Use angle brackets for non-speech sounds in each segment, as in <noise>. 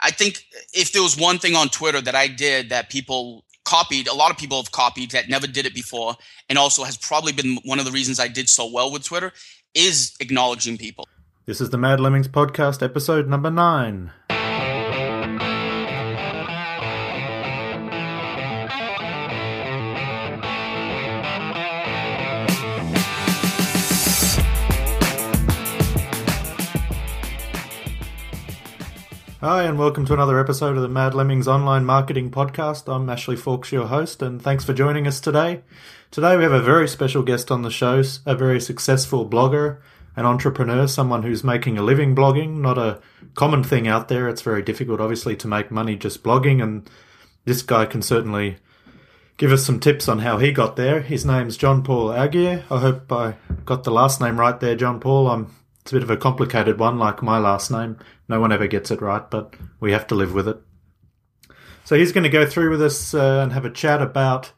I think if there was one thing on Twitter that I did that people copied, a lot of people have copied that never did it before, and also has probably been one of the reasons I did so well with Twitter, is acknowledging people. This is the Mad Lemmings podcast, episode number nine. Hi, and welcome to another episode of the Mad Lemmings Online Marketing Podcast. I'm Ashley Faulkes, your host, and thanks for joining us today. Today we have a very special guest on the show, a very successful blogger, an entrepreneur, someone who's making a living blogging, not a common thing out there. It's very difficult, obviously, to make money just blogging, and this guy can certainly give us some tips on how he got there. His name's John Paul Aguiar. I hope I got the last name right there, John Paul. I'm it's a bit of a complicated one, like my last name. No one ever gets it right, but we have to live with it. So he's going to go through with us uh, and have a chat about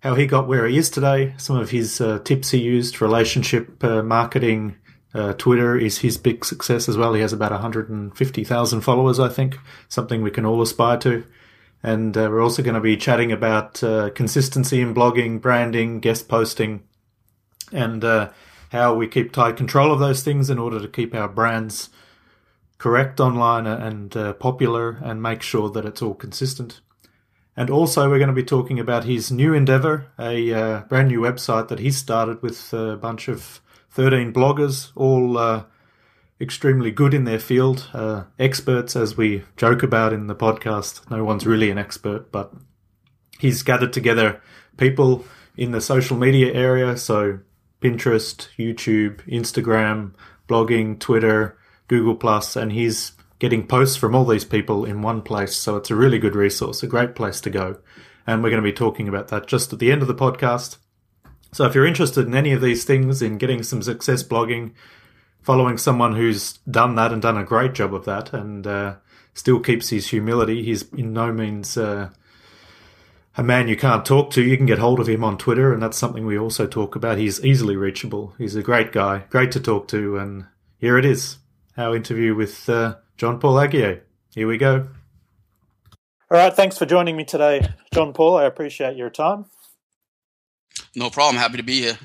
how he got where he is today, some of his uh, tips he used, relationship uh, marketing. Uh, Twitter is his big success as well. He has about 150,000 followers, I think, something we can all aspire to. And uh, we're also going to be chatting about consistency in blogging, branding, guest posting, and how we keep tight control of those things in order to keep our brands correct online and uh, popular and make sure that it's all consistent. And also, we're going to be talking about his new endeavor, a uh, brand new website that he started with a bunch of 13 bloggers, all uh, extremely good in their field, uh, experts, as we joke about in the podcast. No one's really an expert, but he's gathered together people in the social media area, so Pinterest, YouTube, Instagram, blogging, Twitter, Google Plus, and he's getting posts from all these people in one place. So it's a really good resource, a great place to go. And we're going to be talking about that just at the end of the podcast. So if you're interested in any of these things, in getting some success blogging, following someone who's done that and done a great job of that, and uh, still keeps his humility, he's in no means uh, a man you can't talk to. You can get hold of him on Twitter, and that's something we also talk about. He's easily reachable. He's a great guy, great to talk to, and here it is, our interview with uh, John Paul Aguiar. Here we go. All right, thanks for joining me today, John Paul. I appreciate your time. No problem. Happy to be here.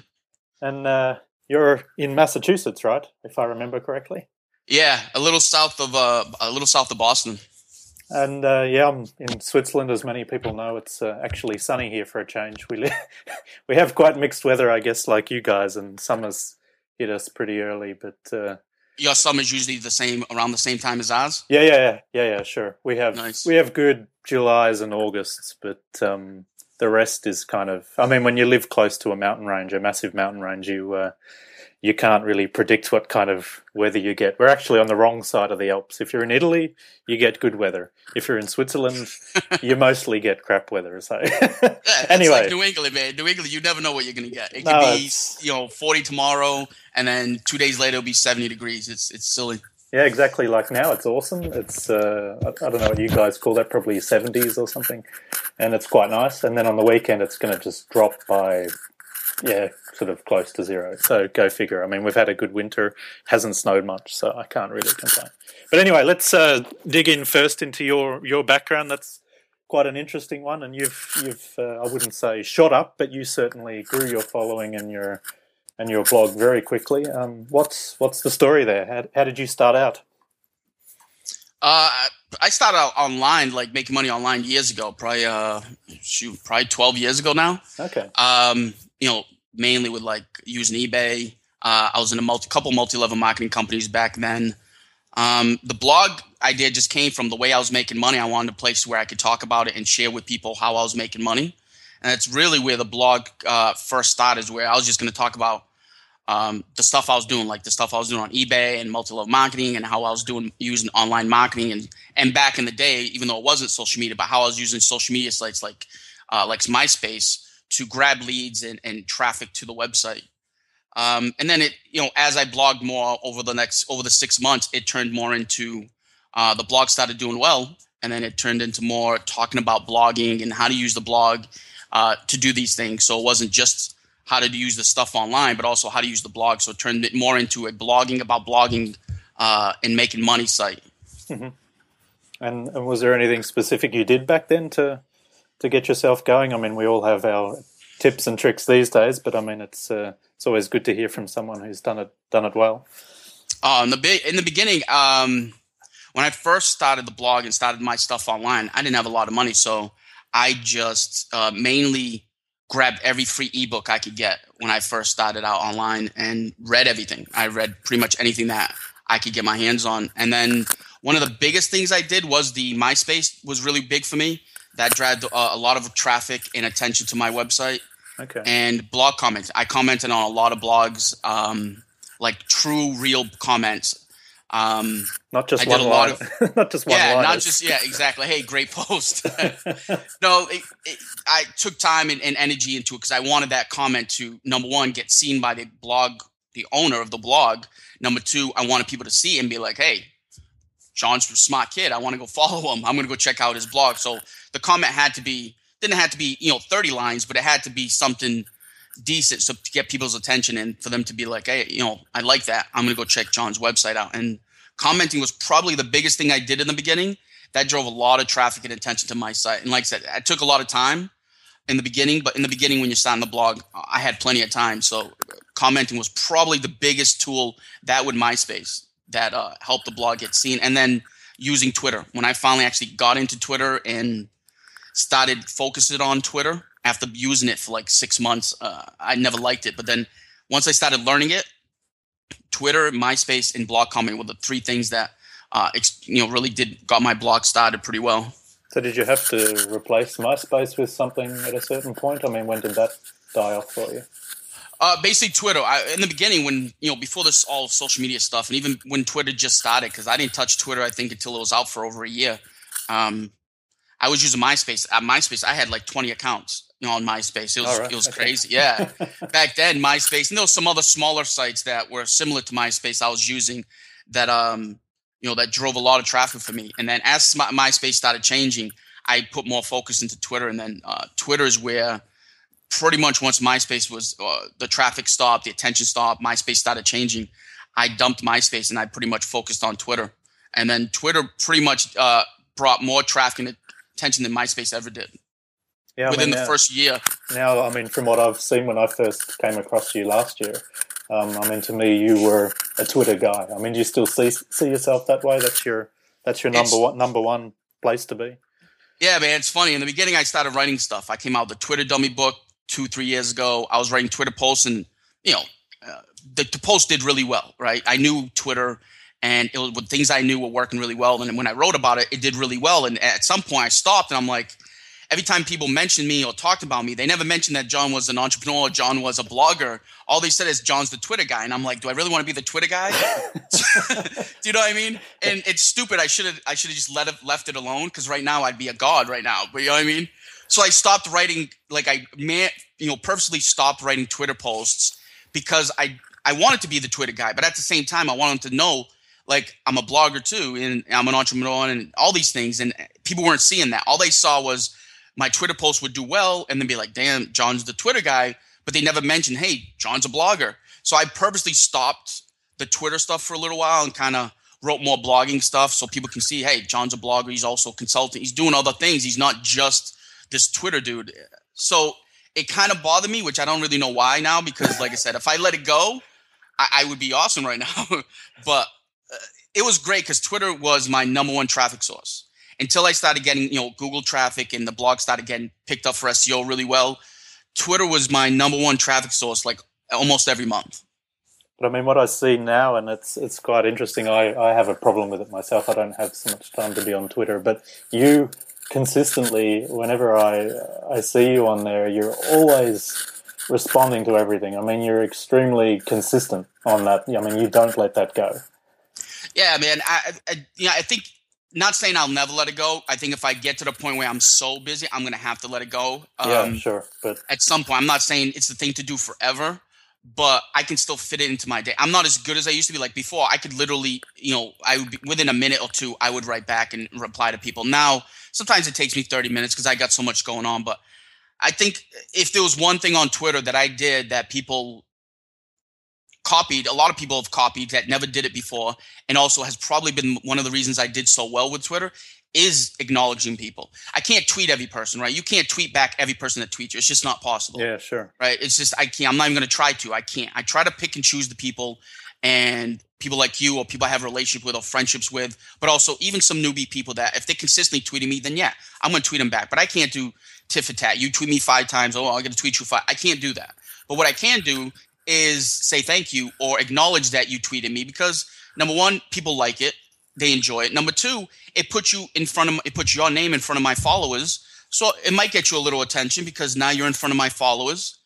And uh, you're in Massachusetts, right? If I remember correctly. Yeah, a little south of uh, a little south of Boston. And uh, yeah, I'm in Switzerland, as many people know. It's uh, actually sunny here for a change. We li- <laughs> we have quite mixed weather, I guess, like you guys, and summer's hit us pretty early. But uh, your summer's usually the same around the same time as ours. Yeah, yeah, yeah, yeah, yeah. Sure, we have nice. we have good Julys and Augusts, but um, the rest is kind of. I mean, when you live close to a mountain range, a massive mountain range, you uh, you can't really predict what kind of weather you get. We're actually on the wrong side of the Alps. If you're in Italy, you get good weather. If you're in Switzerland, <laughs> you mostly get crap weather. So yeah, <laughs> anyway, like New England, man. New England, you never know what you're going to get. It could no, be you know 40 tomorrow, and then two days later it'll be 70 degrees. It's it's silly. Yeah, exactly. Like now, it's awesome. It's uh, I, I don't know what you guys call that, probably 70s or something, and it's quite nice. And then on the weekend, it's going to just drop by yeah, sort of close to zero. So go figure. I mean, we've had a good winter, hasn't snowed much, so I can't really complain. But anyway, let's uh, dig in first into your your background. That's quite an interesting one, and you've you've uh, I wouldn't say shot up, but you certainly grew your following and your and your blog very quickly. Um, what's what's the story there? How, how did you start out? Uh, I started out online, like making money online years ago. Probably, uh, shoot, probably twelve years ago now. Okay. Um, you know, mainly with like using eBay. Uh, I was in a multi, couple multi-level marketing companies back then. Um, the blog idea just came from the way I was making money. I wanted a place where I could talk about it and share with people how I was making money. And that's really where the blog uh, first started, is where I was just going to talk about um, the stuff I was doing, like the stuff I was doing on eBay and multi-level marketing, and how I was doing using online marketing, and and back in the day, even though it wasn't social media, but how I was using social media sites like uh, like MySpace to grab leads and, and traffic to the website. Um, and then it, you know, as I blogged more over the next over the six months, it turned more into uh, the blog started doing well, and then it turned into more talking about blogging and how to use the blog uh, to do these things. So it wasn't just how to use the stuff online, but also how to use the blog. So it turned it more into a blogging about blogging uh, and making money site. Mm-hmm. And, and was there anything specific you did back then to to get yourself going? I mean, we all have our tips and tricks these days, but I mean, it's uh, it's always good to hear from someone who's done it done it well. Uh, in the be- in the beginning, um, when I first started the blog and started my stuff online, I didn't have a lot of money, so I just uh, mainly grabbed every free ebook I could get when I first started out online and read everything. I read pretty much anything that I could get my hands on, and then one of the biggest things I did was the MySpace was really big for me. That dragged uh, a lot of traffic and attention to my website. Okay. And blog comments. I commented on a lot of blogs, um, like true, real comments. Um, not just I one line. Of, <laughs> not just one. Yeah, liners. not just yeah, exactly. Hey, great post. <laughs> <laughs> no, it, it, I took time and, and energy into it because I wanted that comment to number one get seen by the blog, the owner of the blog. Number two, I wanted people to see and be like, hey, John's a smart kid. I want to go <laughs> follow him. I'm going to go check out his blog. So the comment had to be didn't have to be you know 30 lines, but it had to be something decent so to get people's attention and for them to be like, hey, you know, I like that. I'm going to go check John's website out. And commenting was probably the biggest thing I did in the beginning. That drove a lot of traffic and attention to my site. And like I said, it took a lot of time in the beginning, but in the beginning when you're starting the blog, I had plenty of time. So commenting was probably the biggest tool that with MySpace that uh, helped the blog get seen. And then using Twitter. When I finally actually got into Twitter and started focusing on Twitter after using it for like six months, uh, I never liked it. But then once I started learning it, Twitter, MySpace, and blog commenting were the three things that uh, you know really did got my blog started pretty well. So did you have to replace MySpace with something at a certain point? I mean, when did that die off for you? Uh, basically, Twitter. I, in the beginning, when you know, before this all social media stuff, and even when Twitter just started, because I didn't touch Twitter, I think until it was out for over a year. Um, I was using MySpace. At MySpace, I had like twenty accounts, you know, on MySpace. It was right. it was crazy. Yeah, <laughs> back then, MySpace, and there was some other smaller sites that were similar to MySpace. I was using that, um, you know, that drove a lot of traffic for me. And then as my, MySpace started changing, I put more focus into Twitter, and then uh, Twitter is where pretty much once MySpace was uh, the traffic stopped, the attention stopped, MySpace started changing. I dumped MySpace and I pretty much focused on Twitter. And then Twitter pretty much uh, brought more traffic and attention than MySpace ever did. Yeah, within I mean, the now, first year. Now, I mean, from what I've seen when I first came across you last year, um, I mean, to me, you were a Twitter guy. I mean, do you still see see yourself that way? That's your that's your number it's, one number one place to be. Yeah, man, it's funny. In the beginning, I started writing stuff. I came out with the Twitter dummy book two, three years ago. I was writing Twitter posts, and you know, uh, the, the post did really well, right? I knew Twitter, and it was things I knew were working really well. And when I wrote about it, it did really well. And at some point, I stopped, and I'm like, every time people mentioned me or talked about me, they never mentioned that John was an entrepreneur, John was a blogger. All they said is John's the Twitter guy, and I'm like, do I really want to be the Twitter guy? <laughs> do you know what I mean? And it's stupid. I should have I should have just let it, left it alone because right now I'd be a god right now. But you know what I mean? So I stopped writing, like I man, you know, purposely stopped writing Twitter posts because I I wanted to be the Twitter guy, but at the same time, I wanted to know like I'm a blogger too, and I'm an entrepreneur, and all these things, and people weren't seeing that. All they saw was my Twitter post would do well, and then be like, "Damn, John's the Twitter guy," but they never mentioned, "Hey, John's a blogger." So I purposely stopped the Twitter stuff for a little while and kind of wrote more blogging stuff so people can see, hey, John's a blogger. He's also consulting. He's doing other things. He's not just this Twitter dude. So it kind of bothered me, which I don't really know why now, because like I said, if I let it go, I, I would be awesome right now. <laughs> but uh, it was great because Twitter was my number one traffic source until I started getting you know Google traffic and the blog started getting picked up for SEO really well. Twitter was my number one traffic source, like almost every month. But I mean, what I see now, and it's it's quite interesting. I, I have a problem with it myself. I don't have so much time to be on Twitter, but you consistently, whenever I I see you on there, you're always responding to everything. I mean, you're extremely consistent on that. I mean, you don't let that go. Yeah, man. I, I yeah, I think not saying I'll never let it go. I think if I get to the point where I'm so busy, I'm gonna have to let it go. Um, yeah, sure. But at some point, I'm not saying it's the thing to do forever but I can still fit it into my day. I'm not as good as I used to be. Like before, I could literally, you know, I would be, within a minute or two, I would write back and reply to people. Now, sometimes it takes me 30 minutes because I got so much going on. But I think if there was one thing on Twitter that I did that people copied, a lot of people have copied that never did it before, and also has probably been one of the reasons I did so well with Twitter, is acknowledging people. I can't tweet every person, right? You can't tweet back every person that tweets you. It's just not possible. Yeah, sure. Right? It's just I can't. I'm not even going to try to. I can't. I try to pick and choose the people and people like you or people I have a relationship with or friendships with, but also even some newbie people that if they consistently tweeting me, then yeah, I'm going to tweet them back. But I can't do tit for tat. You tweet me five times. Oh, I'm going to tweet you five. I can't do that. But what I can do is say thank you or acknowledge that you tweeted me because number one, people like it they enjoy it. Number two, it puts you in front of it puts your name in front of my followers, so it might get you a little attention because now you're in front of my followers.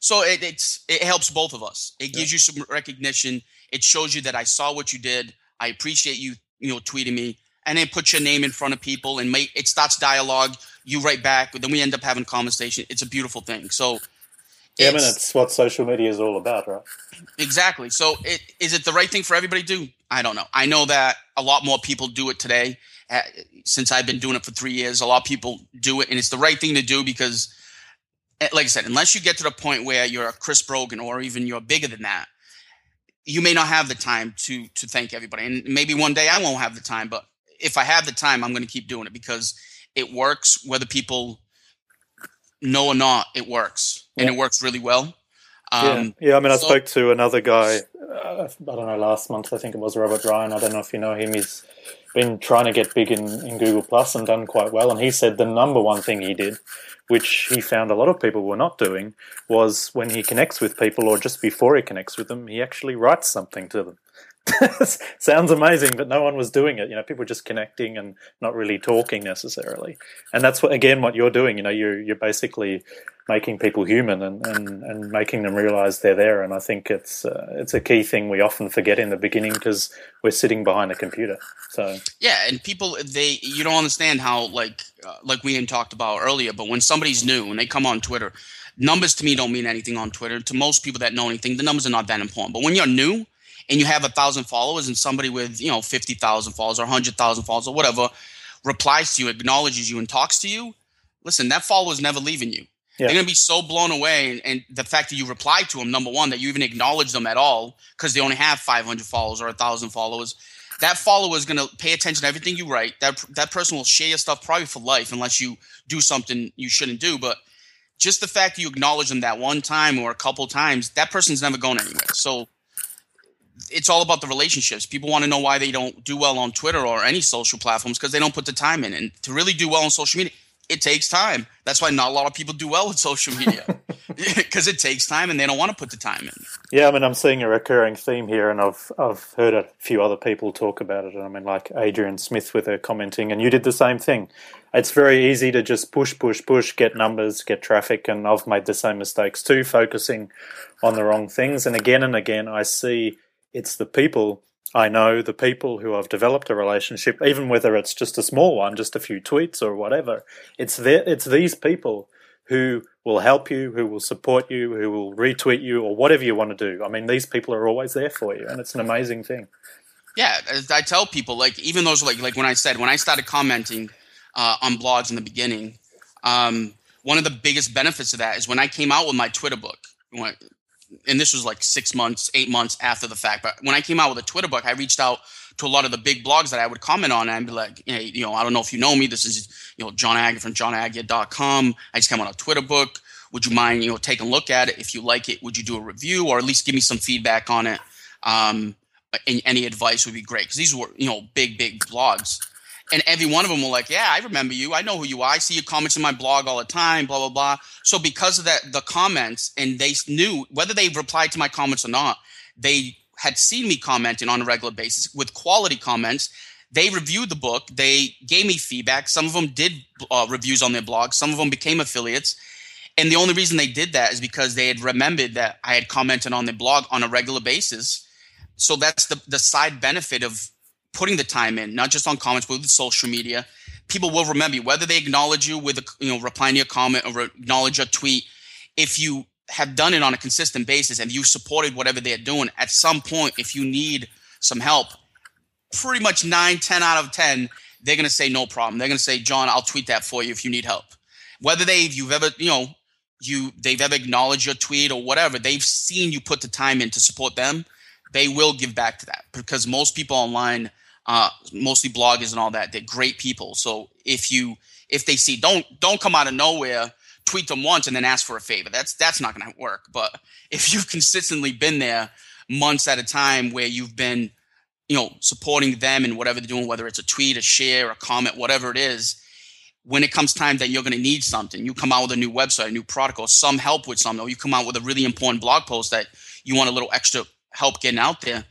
So it, it's it helps both of us. It gives yeah. you some recognition. It shows you that I saw what you did. I appreciate you, you know, tweeting me, and then put your name in front of people, and make, it starts dialogue. You write back, then we end up having conversation. It's a beautiful thing. So yeah, I mean, it's what social media is all about, right? Exactly. So, it, is it the right thing for everybody to do? I don't know. I know that a lot more people do it today. Uh, since I've been doing it for three years, a lot of people do it, and it's the right thing to do because, eh, like I said, unless you get to the point where you're a Chris Brogan or even you're bigger than that, you may not have the time to to thank everybody. And maybe one day I won't have the time, but if I have the time, I'm going to keep doing it because it works. Whether people know or not, it works, and it works really well. Um, yeah. yeah, I mean, I so, spoke to another guy. Uh, I don't know, last month I think it was Robert Ryan. I don't know if you know him. He's been trying to get big in, in Google Plus and done quite well. And he said the number one thing he did, which he found a lot of people were not doing, was when he connects with people or just before he connects with them, he actually writes something to them. <laughs> sounds amazing, but no one was doing it. You know, people were just connecting and not really talking necessarily. And that's what again what you're doing. You know, you're you're basically making people human and, and, and making them realize they're there. And I think it's uh, it's a key thing we often forget in the beginning because we're sitting behind a computer. So yeah, and people they you don't understand how like uh, like we had talked about earlier. But when somebody's new and they come on Twitter, numbers to me don't mean anything on Twitter. To most people that know anything, the numbers are not that important. But when you're new and you have a thousand followers and somebody with you know 50,000 followers or 100,000 followers or whatever replies to you acknowledges you and talks to you listen that follower is never leaving you. Yeah. they're going to be so blown away and, and, the fact that you reply to them number one that you even acknowledge them at all because they only have 500 followers or 1000 followers that follower is going to pay attention to everything you write. That that person will share your stuff probably for life unless you do something you shouldn't do but just the fact that you acknowledge them that one time or a couple times that person's never going anywhere. So it's all about the relationships. People want to know why they don't do well on Twitter or any social platforms because they don't put the time in. And to really do well on social media, it takes time. That's why not a lot of people do well with social media <laughs> <laughs> because it takes time and they don't want to put the time in. Yeah, I mean, I'm seeing a recurring theme here, and I've I've heard a few other people talk about it. And I mean, like Adrienne Smith with her commenting, and you did the same thing. It's very easy to just push, push, push, get numbers, get traffic, and I've made the same mistakes too, focusing on the wrong things. And again and again, I see it's the people I know, the people who I've developed a relationship, even whether it's just a small one, just a few tweets or whatever. It's there, it's these people who will help you, who will support you, who will retweet you, or whatever you want to do. I mean, these people are always there for you, and it's an amazing thing. Yeah, I tell people, like even those, like like when I said when I started commenting uh, on blogs in the beginning, um, one of the biggest benefits of that is when I came out with my Twitter book. And this was like six months, eight months after the fact. But when I came out with a Twitter book, I reached out to a lot of the big blogs that I would comment on and be like, hey, you know, I don't know if you know me. This is, you know, John Aguiar from johnaguiar.com. I just came out a Twitter book. Would you mind, you know, taking a look at it? If you like it, would you do a review or at least give me some feedback on it? Um, any advice would be great because these were, you know, big, big blogs and every one of them were like, "Yeah, I remember you. I know who you are. I see your comments in my blog all the time." Blah blah blah. So because of that, the comments, and they knew whether they replied to my comments or not, they had seen me commenting on a regular basis with quality comments. They reviewed the book. They gave me feedback. Some of them did uh, reviews on their blog. Some of them became affiliates. And the only reason they did that is because they had remembered that I had commented on their blog on a regular basis. So that's the the side benefit of putting the time in, not just on comments, but with social media, people will remember you, whether they acknowledge you with a, you know replying to a comment or acknowledge a tweet. If you have done it on a consistent basis and you supported whatever they're doing, at some point, if you need some help, pretty much nine, 10 out of 10, they're going to say no problem. They're going to say, John, I'll tweet that for you if you need help. Whether they've, you've ever, you know, you, they've ever acknowledged your tweet or whatever, they've seen you put the time in to support them. They will give back to that because most people online uh, mostly bloggers and all that. They're great people. So if you if they see don't don't come out of nowhere, tweet them once and then ask for a favor. That's that's not going to work. But <laughs> if you've consistently been there months at a time, where you've been you know supporting them and whatever they're doing, whether it's a tweet, a share, a comment, whatever it is. When it comes time that you're going to need something, you come out with a new website, a new product, or some help with something, or you come out with a really important blog post that you want a little extra help getting out there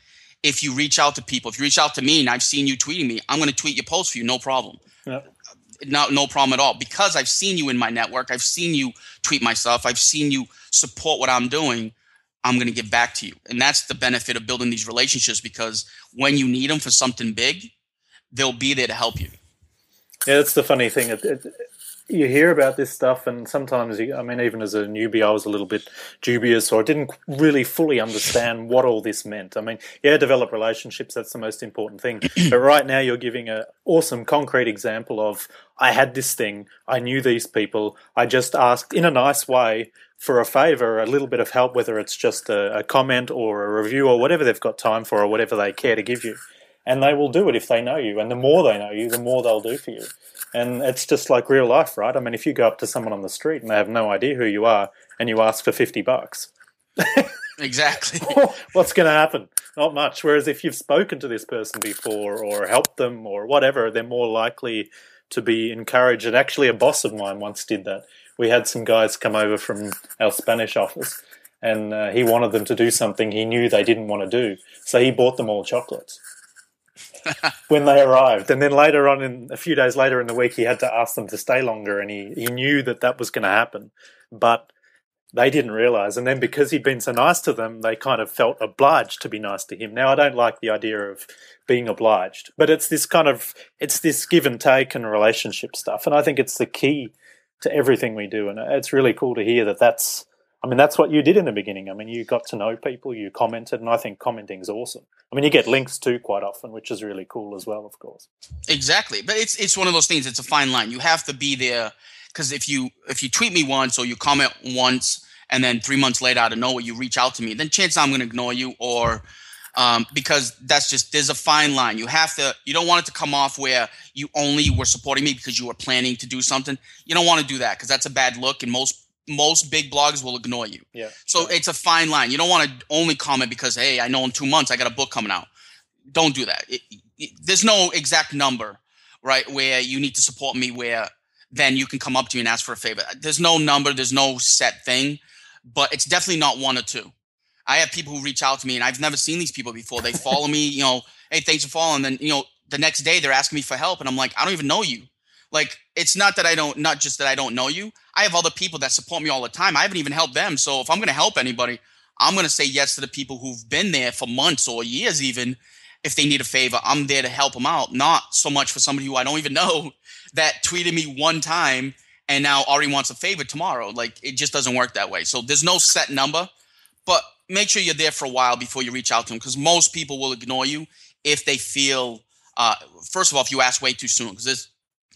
if you reach out to people. If you reach out to me and I've seen you tweeting me, I'm going to tweet your post for you, no problem. Yep. No, no problem at all because I've seen you in my network. I've seen you tweet myself. I've seen you support what I'm doing. I'm going to give back to you. And that's the benefit of building these relationships because when you need them for something big, they'll be there to help you. Yeah, that's the funny thing. It, it, you hear about this stuff, and sometimes, you, I mean, even as a newbie, I was a little bit dubious or I didn't really fully understand what all this meant. I mean, yeah, develop relationships, that's the most important thing. <clears throat> but right now, you're giving an awesome, concrete example of I had this thing, I knew these people, I just asked in a nice way for a favor, a little bit of help, whether it's just a, a comment or a review or whatever they've got time for or whatever they care to give you and they will do it if they know you. And the more they know you, the more they'll do for you. And it's just like real life, right? I mean, if you go up to someone on the street and they have no idea who you are and you ask for 50 bucks. exactly. <laughs> What's going to happen? Not much. Whereas if you've spoken to this person before or helped them or whatever, they're more likely to be encouraged. And actually, a boss of mine once did that. We had some guys come over from our Spanish office and uh, he wanted them to do something he knew they didn't want to do. So he bought them all chocolates when they arrived. And then later on, in a few days later in the week, he had to ask them to stay longer, and he, he knew that that was going to happen, but they didn't realize. And then because he'd been so nice to them, they kind of felt obliged to be nice to him. Now, I don't like the idea of being obliged, but it's this kind of it's this give and take and relationship stuff, and I think it's the key to everything we do. And it's really cool to hear that that's I mean, that's what you did in the beginning. I mean, you got to know people, you commented, and I think commenting is awesome. I mean, you get links too quite often, which is really cool as well, of course. Exactly, but it's it's one of those things. It's a fine line. You have to be there because if you if you tweet me once or you comment once, and then three months later out of nowhere you reach out to me, then chances I'm going to ignore you or um, because that's just there's a fine line. You have to you don't want it to come off where you only were supporting me because you were planning to do something. You don't want to do that because that's a bad look, and most most big blogs will ignore you. Yeah. So yeah. it's a fine line. You don't want to only comment because hey, I know in two months I got a book coming out. Don't do that. It, it, there's no exact number, right, where you need to support me. Where then you can come up to me and ask for a favor. There's no number. There's no set thing, but it's definitely not one or two. I have people who reach out to me and I've never seen these people before. They follow me, you know, hey, thanks for following. And then you know, the next day they're asking me for help, and I'm like, I don't even know you. Like it's not that I don't not just that I don't know you. I have other people that support me all the time. I haven't even helped them. So if I'm going to help anybody, I'm going to say yes to the people who've been there for months or years even if they need a favor. I'm there to help them out, not so much for somebody who I don't even <laughs> know that tweeted me one time and now already wants a favor tomorrow. Like it just doesn't work that way. So there's no set number, but make sure you're there for a while before you reach out to them because most people will ignore you if they feel uh, first of all if you ask way too soon because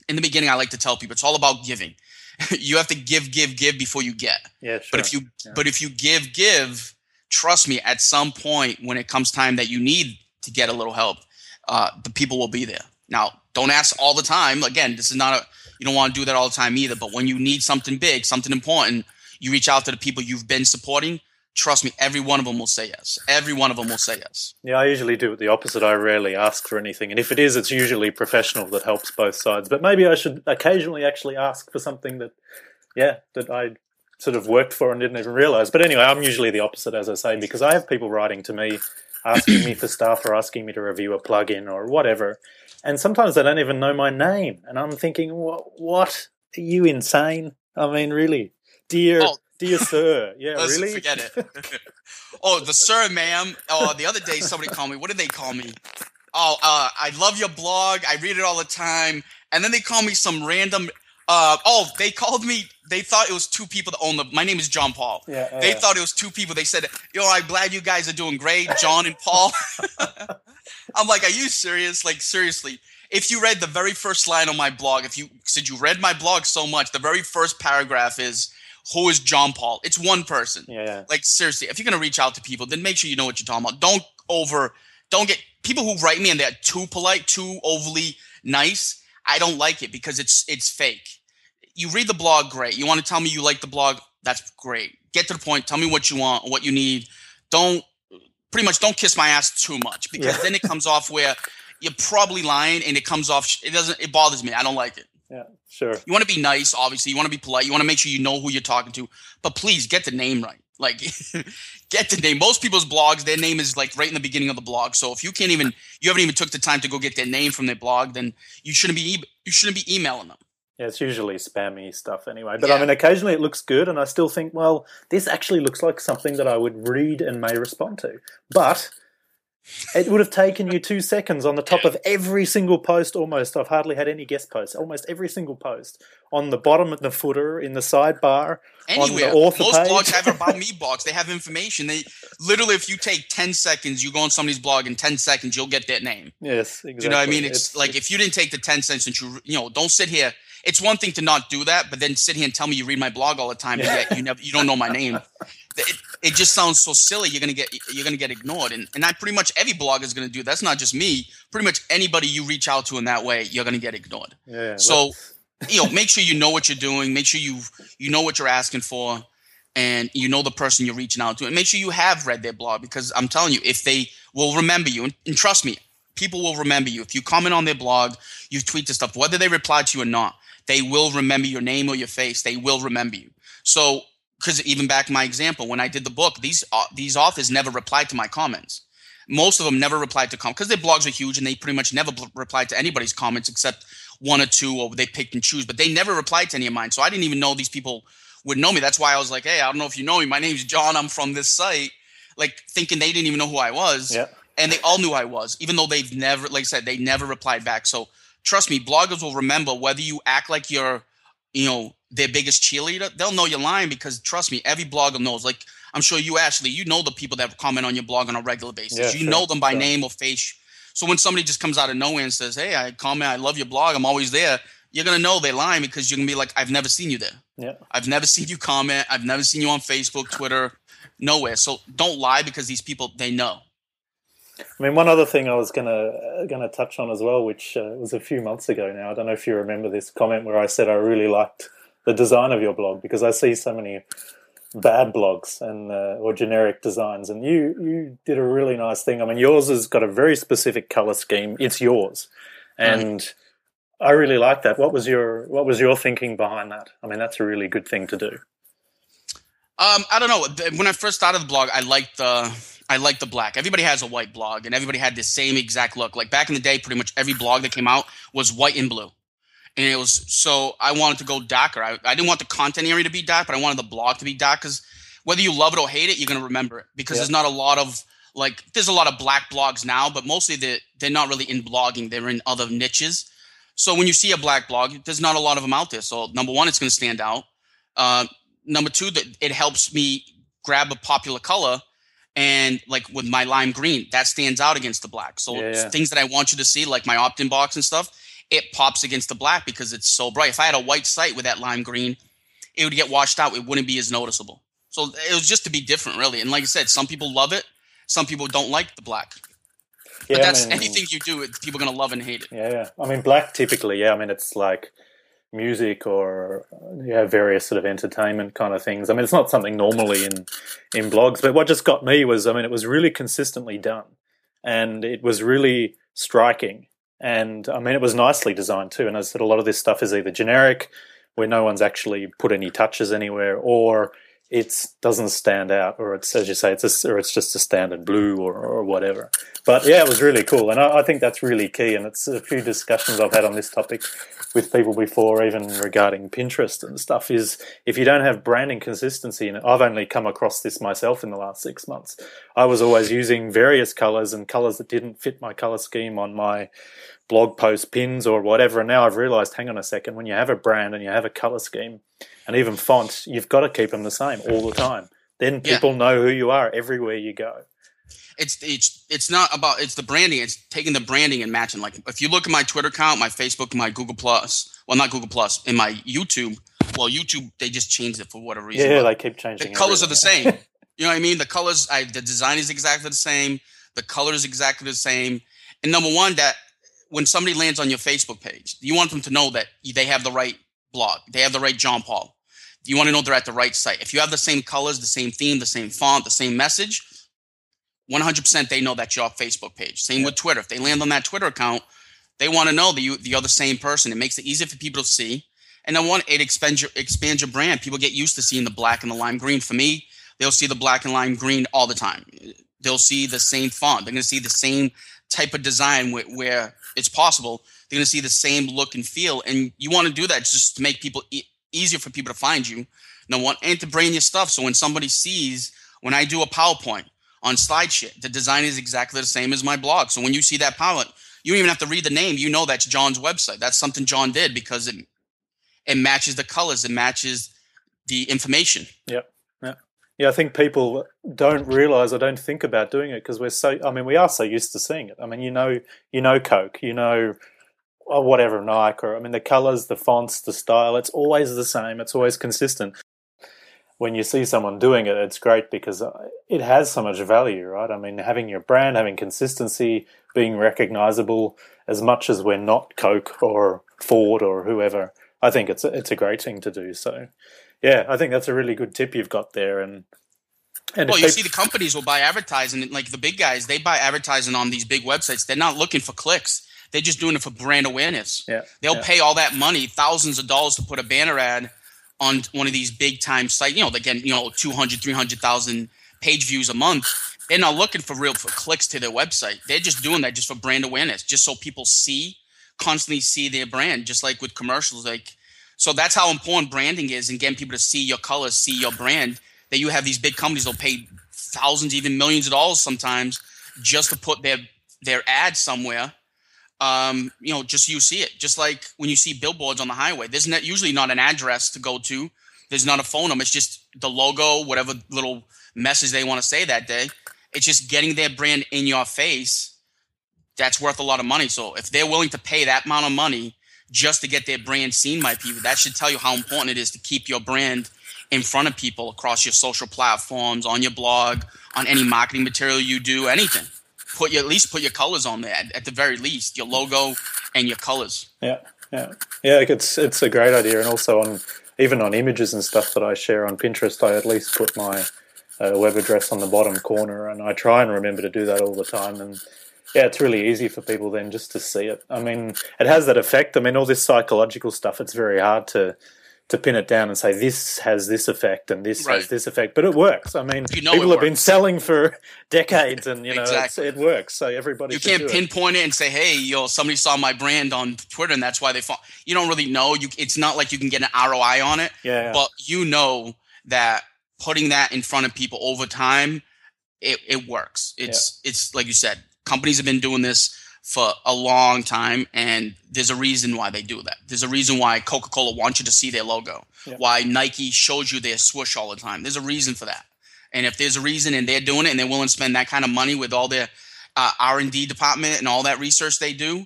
in the beginning, I like to tell people it's all about giving. <laughs> you have to give, give, give before you get. Yeah, sure. But if you yeah. but if you give, give, trust me, at some point when it comes time that you need to get a little help, uh, the people will be there. Now, don't ask all the time. Again, this is not a you don't want to do that all the time either. But when you need something big, something important, you reach out to the people you've been supporting trust me, every one of them will say yes. Every one of them will say yes. Yeah, I usually do the opposite. I rarely ask for anything. And if it is, it's usually professional that helps both sides. But maybe I should occasionally actually ask for something that, yeah, that I sort of worked for and didn't even realize. But anyway, I'm usually the opposite, as I say, because I have people writing to me asking me for stuff or asking me to review a plugin or whatever. And sometimes they don't even know my name. And I'm thinking, what? what? Are you insane? I mean, really? Dear, oh, Dear <laughs> sir, yeah, Let's really? Forget it. <laughs> <laughs> oh, the sir, ma'am. Oh, the other day somebody called me. What did they call me? Oh, uh, I love your blog. I read it all the time. And then they call me some random. Uh, oh, they called me. They thought it was two people that own the. My name is John Paul. Yeah, they yeah. thought it was two people. They said, "Yo, I'm glad you guys are doing great, John and Paul." I'm like, "Are you serious? Like seriously?" If you read the very first line on my blog, if you said you read my blog so much, the very first paragraph is who is John Paul? It's one person. Yeah, yeah. Like seriously, if you're gonna reach out to people, then make sure you know what you're talking about. Don't over don't get people who write me and they're too polite, too overly nice. I don't like it because it's it's fake. You read the blog, great. You want to tell me you like the blog, that's great. Get to the point. Tell me what you want, what you need. Don't pretty much don't kiss my ass too much because yeah. then it comes off where you're probably lying and it comes off. It doesn't. It bothers me. I don't like it. Yeah, sure. You want to be nice, obviously. You want to be polite. You want to make sure you know who you're talking to. But please get the name right. Like, <laughs> get the name. Most people's blogs, their name is like right in the beginning of the blog. So if you can't even, you haven't even took the time to go get their name from their blog, then you shouldn't be you shouldn't be emailing them. Yeah, it's usually spammy stuff anyway. But yeah. I mean, occasionally it looks good, and I still think, well, this actually looks like something that I would read and may respond to. But it would have taken you two seconds on the top of every single post almost. I've hardly had any guest posts. Almost every single post. On the bottom of the footer, in the sidebar, Anywhere. on the author Most page. blogs have about me <laughs> box. They have information. They literally, if you take 10 seconds, you go on somebody's blog in 10 seconds, you'll get that name. Yes, exactly. Do you know what I mean? It's, it's like it's, if you didn't take the 10 seconds and you, you know, don't sit here. It's one thing to not do that, but then sit here and tell me you read my blog all the time, yeah. and yet you never, you don't know my name. it, it just sounds so silly. You're gonna get you're gonna get ignored, and and I pretty much every blogger is gonna do. That's not just me. Pretty much anybody you reach out to in that way, you're gonna get ignored. Yeah. So, you know, make sure you know what you're doing. Make sure you you know what you're asking for, and you know the person you're reaching out to, and make sure you have read their blog because I'm telling you, if they will remember you, and, and trust me, people will remember you. If you comment on their blog, you tweet the stuff, whether they reply to you or not, they will remember your name or your face. They will remember you. So because even back my example when I did the book, these uh, these authors never replied to my comments. Most of them never replied to comments because their blogs are huge and they pretty much never replied to anybody's comments except one or two, or they picked and choose. But they never replied to any of mine, so I didn't even know these people would know me. That's why I was like, "Hey, I don't know if you know me. My name's John. I'm from this site." Like thinking they didn't even know who I was, yeah. and they all knew I was, even though they've never, like I said, they never replied back. So trust me, bloggers will remember whether you act like you're, you know, their biggest cheerleader, they'll know you're lying because trust me, every blogger knows. Like I'm sure you, Ashley, you know the people that comment on your blog on a regular basis. Yeah, you sure, know them by sure. name or face. So when somebody just comes out of nowhere and says, "Hey, I comment, I love your blog, I'm always there," you're gonna know they're lying because you're gonna be like, "I've never seen you there. Yeah, I've never seen you comment. I've never seen you on Facebook, Twitter, nowhere." So don't lie because these people they know. I mean, one other thing I was gonna gonna touch on as well, which uh, was a few months ago now. I don't know if you remember this comment where I said I really liked the design of your blog because I see so many bad blogs and uh, or generic designs, and you you did a really nice thing. I mean, yours has got a very specific color scheme. It's yours, and mm. I really like that. What was your what was your thinking behind that? I mean, that's a really good thing to do. Um, I don't know. When I first started the blog, I liked the I like the black. Everybody has a white blog, and everybody had the same exact look. Like back in the day, pretty much every blog that came out was white and blue and it was so I wanted to go darker. I, I didn't want the content area to be dark, but I wanted the blog to be dark because whether you love it or hate it, you're gonna remember it because yeah. there's not a lot of like there's a lot of black blogs now, but mostly they they're not really in blogging. They're in other niches. So when you see a black blog, there's not a lot of them out there. So number one, it's gonna stand out. Uh, number two, that it helps me grab a popular color and like with my lime green, that stands out against the black. So yeah, yeah. things that I want you to see, like my opt-in box and stuff, it pops against the black because it's so bright. If I had a white site with that lime green, it would get washed out. It wouldn't be as noticeable. So it was just to be different, really. And like I said, some people love it, some people don't like the black. Yeah, but that's I mean, anything you do, people are gonna love and hate it. Yeah, yeah. I mean, black typically, yeah. I mean, it's like music or uh, yeah, various sort of entertainment kind of things. I mean, it's not something normally in in blogs, but what just got me was, I mean, it was really consistently done, and it was really striking and I mean, it was nicely designed too. And I said, a lot of this stuff is either generic, where no one's actually put any touches anywhere, or it doesn't stand out, or it's as you say, it's a, or it's just a standard blue or, or whatever. But yeah, it was really cool, and I, I, think that's really key. And it's a few discussions I've had on this topic with people before, even regarding Pinterest and stuff. Is if you don't have branding consistency, and I've only come across this myself in the last six months. I was always using various colors and colors that didn't fit my color scheme on my blog post pins or whatever. And now I've realized, hang on a second, when you have a brand and you have a color scheme and even font, you've got to keep them the same all the time. Then people yeah. know who you are everywhere you go. It's it's it's not about it's the branding. It's taking the branding and matching. Like if you look at my Twitter account, my Facebook, my Google Plus, well not Google Plus, in my YouTube. Well, YouTube they just changed it for whatever reason. Yeah, they keep changing. The colors are the same. <laughs> you know what I mean? The colors, I, the design is exactly the same The color is exactly the same. And number one, that when somebody lands on your Facebook page, you want them to know that they have the right blog, they have the right John Paul. You want to know they're at the right site. If you have the same colors, the same theme, the same font, the same message, 100% they know that's your Facebook page. Same yeah. with Twitter. If they land on that Twitter account, they want to know that you, you're the same person. It makes it easier for people to see. And then one, it expands your, expands your brand. People get used to seeing the black and the lime green. For me, they'll see the black and lime green all the time. They'll see the same font. They're going to see the same type of design where, where it's possible. They're going to see the same look and feel. And you want to do that just to make people e- easier for people to find you. No one and to brand your stuff. So when somebody sees when I do a PowerPoint on SlideShare, the design is exactly the same as my blog. So when you see that PowerPoint, you don't even have to read the name. You know that's John's website. That's something John did because it it matches the colors, it matches the information. Yeah, yeah. I think people don't realize or don't think about doing it because we're so. I mean, we are so used to seeing it. I mean, you know, you know, Coke, you know, or whatever Nike, or I mean, the colors, the fonts, the style. It's always the same. It's always consistent. When you see someone doing it, it's great because uh, it has so much value, right? I mean, having your brand, having consistency, being recognizable, as much as we're not Coke or Ford or whoever I think it's a, it's a great thing to do. So, yeah, I think that's a really good tip you've got there. And and well, you they... see, the companies will buy advertising. Like the big guys, they buy advertising on these big websites. They're not looking for clicks. They're just doing it for brand awareness. Yeah, they'll yeah. pay all that money, thousands of dollars, to put a banner ad on one of these big time sites. You know, they get you know 200, 300,000 page views a month. They're not looking for real for clicks to their website. They're just doing that just for brand awareness, just so people see constantly see their brand, just like with commercials. Like, so that's how important branding is and getting people to see your colors, see your brand. That you have these big companies that'll pay thousands, even millions of dollars sometimes just to put their their ad somewhere. Um, you know, just you see it. Just like when you see billboards on the highway, there's not, usually not an address to go to. There's not a phone number. It's just the logo, whatever little message they want to say that day. It's just getting their brand in your face that's worth a lot of money. So if they're willing to pay that amount of money just to get their brand seen by people, that should tell you how important it is to keep your brand in front of people across your social platforms, on your blog, on any marketing material you do, anything. Put your at least put your colors on there at, the very least, your logo and your colors. Yeah, yeah, yeah. It's it's a great idea, and also on even on images and stuff that I share on Pinterest, I at least put my uh, web address on the bottom corner, and I try and remember to do that all the time. And yeah, it's really easy for people then just to see it. I mean, it has that effect. I mean, all this psychological stuff, it's very hard to to pin it down and say this has this effect and this right. has this effect, but it works. I mean, you know people have been selling for <laughs> decades, and you know exactly. it works. So everybody, you can't pinpoint it. it. and say, "Hey, yo, somebody saw my brand on Twitter, and that's why they." Follow. You don't really know. You, it's not like you can get an ROI on it. Yeah, but you know that putting that in front of people over time, it, it works. It's yeah. it's like you said, companies have been doing this for a long time and there's a reason why they do that. There's a reason why coca-cola wants you to see their logo yeah. why nike shows you their swoosh all the time. There's a reason for that. And if there's a reason and they're doing it and they're willing to spend that kind of money with all their uh, r&d department and all that research they do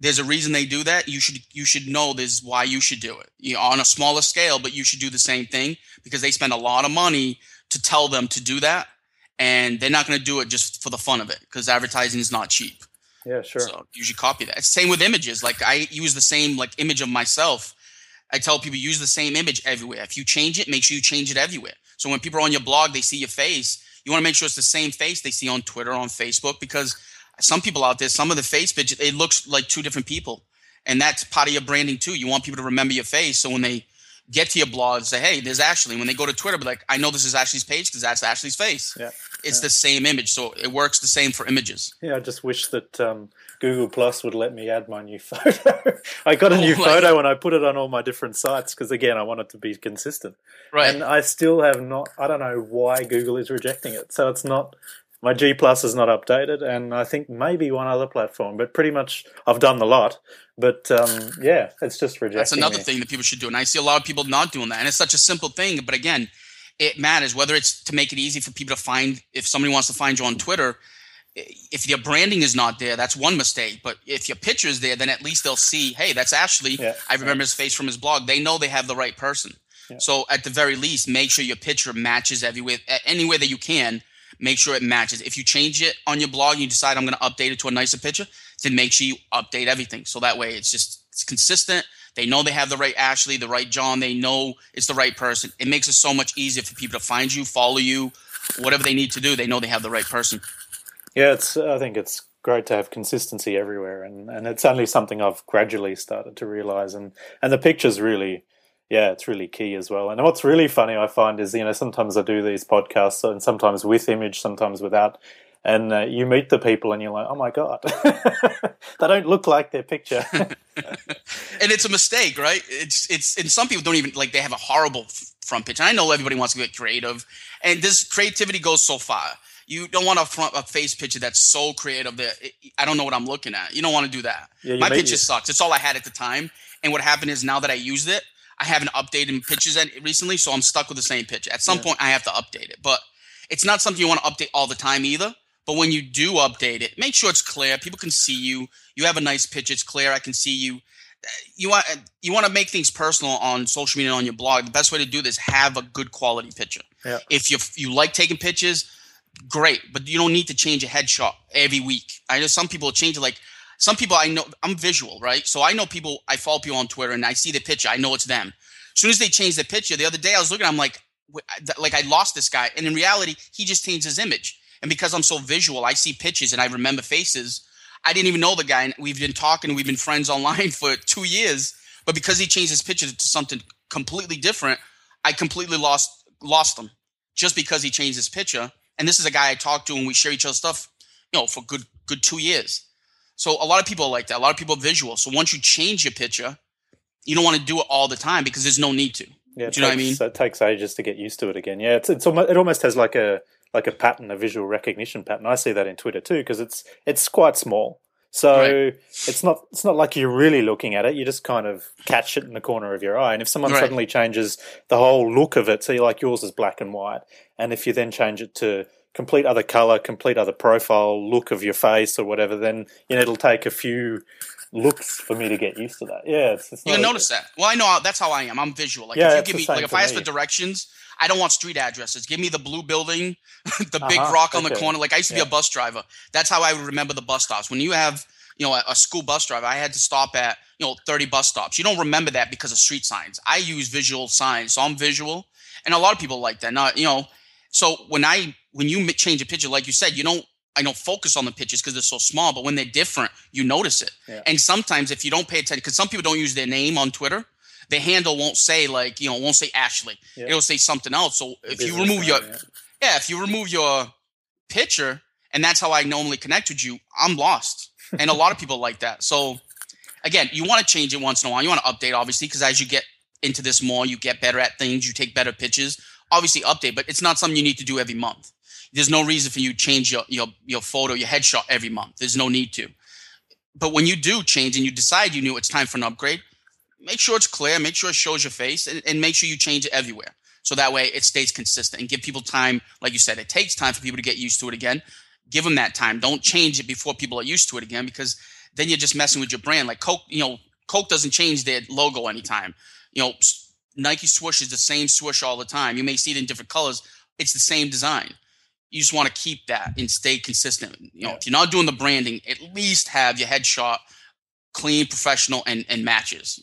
there's a reason they do that. You should you should know this is why you should do it. You know, on a smaller scale but you should do the same thing because they spend a lot of money to tell them to do that and they're not going to do it just for the fun of it because advertising is not cheap. Yeah, sure. So you should copy that. Same with images. Like I use the same like image of myself. I tell people use the same image everywhere. If you change it, make sure you change it everywhere. So when people are on your blog, they see your face. You want to make sure it's the same face they see on Twitter, on Facebook, because some people out there, some of the face picture, it looks like two different people, and that's part of your branding too. You want people to remember your face, so when they get to your blog and say, "Hey, there's Ashley." When they go to Twitter, be like, "I know this is Ashley's page because that's Ashley's face." Yeah, it's yeah. the same image, so it works the same for images. Yeah, I just wish that um, Google Plus would let me add my new <laughs> photo. I got a new oh, photo and I put it on all my different sites because again, I want it to be consistent. Right. And I still have not. I don't know why Google is rejecting it. So it's not my G Plus is not updated, and I think maybe one other platform, but pretty much I've done the lot. But um, yeah, it's just rejecting. That's another me. thing that people should do, and I see a lot of people not doing that, and it's such a simple thing. But again, it matters whether it's to make it easy for people to find. If somebody wants to find you on Twitter, if your branding is not there, that's one mistake. But if your picture is there, then at least they'll see, hey, that's Ashley. Yeah, I remember his face from his blog. They know they have the right person. Yeah. So at the very least, make sure your picture matches everywhere, anywhere that you can make sure it matches. If you change it on your blog, and you decide I'm going to update it to a nicer picture, then make sure you update everything. So that way it's just it's consistent. They know they have the right Ashley, the right John. They know it's the right person. It makes it so much easier for people to find you, follow you, whatever they need to do. They know they have the right person. Yeah, it's. I think it's great to have consistency everywhere, and, and it's only something I've gradually started to realize. And and the pictures really, yeah, it's really key as well. And what's really funny I find is you know sometimes I do these podcasts and sometimes with image, sometimes without, and uh, you meet the people and you're like, oh my god, <laughs> they don't look like their picture. <laughs> <laughs> and it's a mistake, right? It's it's and some people don't even like they have a horrible front picture. I know everybody wants to get creative, and this creativity goes so far. You don't want a front a face picture that's so creative that it, I don't know what I'm looking at. You don't want to do that. Yeah, My picture sucks. It's all I had at the time. And what happened is now that I used it, I haven't updated pictures recently, so I'm stuck with the same picture. At some yeah. point, I have to update it, but it's not something you want to update all the time either. But when you do update it, make sure it's clear. People can see you. You have a nice picture. It's clear. I can see you. Uh, you want you want to make things personal on social media on your blog. The best way to do this have a good quality picture. Yeah. If you you like taking pictures, great, but you don't need to change a headshot every week. I know some people change it like some people I know I'm visual, right? So I know people I follow people on Twitter and I see the picture, I know it's them. As soon as they change the picture, the other day I was looking, I'm like, like I lost this guy, and in reality, he just changed his image. And because I'm so visual, I see pictures and I remember faces. I didn't even know the guy. And we've been talking, we've been friends online <laughs> for two years. But because he changed his picture to something completely different, I completely lost lost him just because he changed his picture. And this is a guy I talked to and we share each other's stuff, you know, for good good two years. So a lot of people like that. A lot of people are visual. So once you change your picture, you don't want to do it all the time because there's no need to. Yeah, do you takes, know what I mean? So it takes ages to get used to it again. Yeah, it's it's almost, it almost has like a like a pattern, a visual recognition pattern. I see that in Twitter too because it's it's quite small. So right. it's not it's not like you're really looking at it. You just kind of catch it in the corner of your eye. And if someone right. suddenly changes the whole look of it, so like yours is black and white, and if you then change it to complete other color, complete other profile, look of your face or whatever, then you know it'll take a few looks for me to get used to that. Yeah, it's, it's you notice that. Well, I know that's how I am. I'm visual. Like yeah, if you give me like if I ask for directions, I don't want street addresses. Give me the blue building, <laughs> the big uh-huh, rock on okay. the corner. Like I used to yeah. be a bus driver. That's how I would remember the bus stops. When you have, you know, a, a, school bus driver, I had to stop at, you know, 30 bus stops. You don't remember that because of street signs. I use visual signs, so I'm visual, and a lot of people like that. Not, you know, so when I when you change a picture, like you said, you don't. I don't focus on the pictures because they're so small, but when they're different, you notice it. Yeah. And sometimes if you don't pay attention, because some people don't use their name on Twitter, the handle won't say like you know won't say Ashley. Yeah. It'll say something else. So if Business you remove your yeah. yeah, if you remove your picture, and that's how I normally connect with you, I'm lost. and a lot of people like that. So again, you want to change it once in a while. You want to update obviously because as you get into this more, you get better at things. You take better pictures. Obviously update, but it's not something you need to do every month. There's no reason for you to change your your your photo, your headshot every month. There's no need to. But when you do change and you decide you knew it's time for an upgrade, make sure it's clear, make sure it shows your face, and, and make sure you change it everywhere. So that way it stays consistent and give people time. Like you said, it takes time for people to get used to it again. Give them that time. Don't change it before people are used to it again because then you're just messing with your brand. Like Coke, you know, Coke doesn't change their logo anytime. You know, Nike swoosh is the same swoosh all the time. You may see it in different colors. It's the same design. You just want to keep that and stay consistent. You know, yeah. if you're not doing the branding, at least have your headshot clean, professional, and, and matches.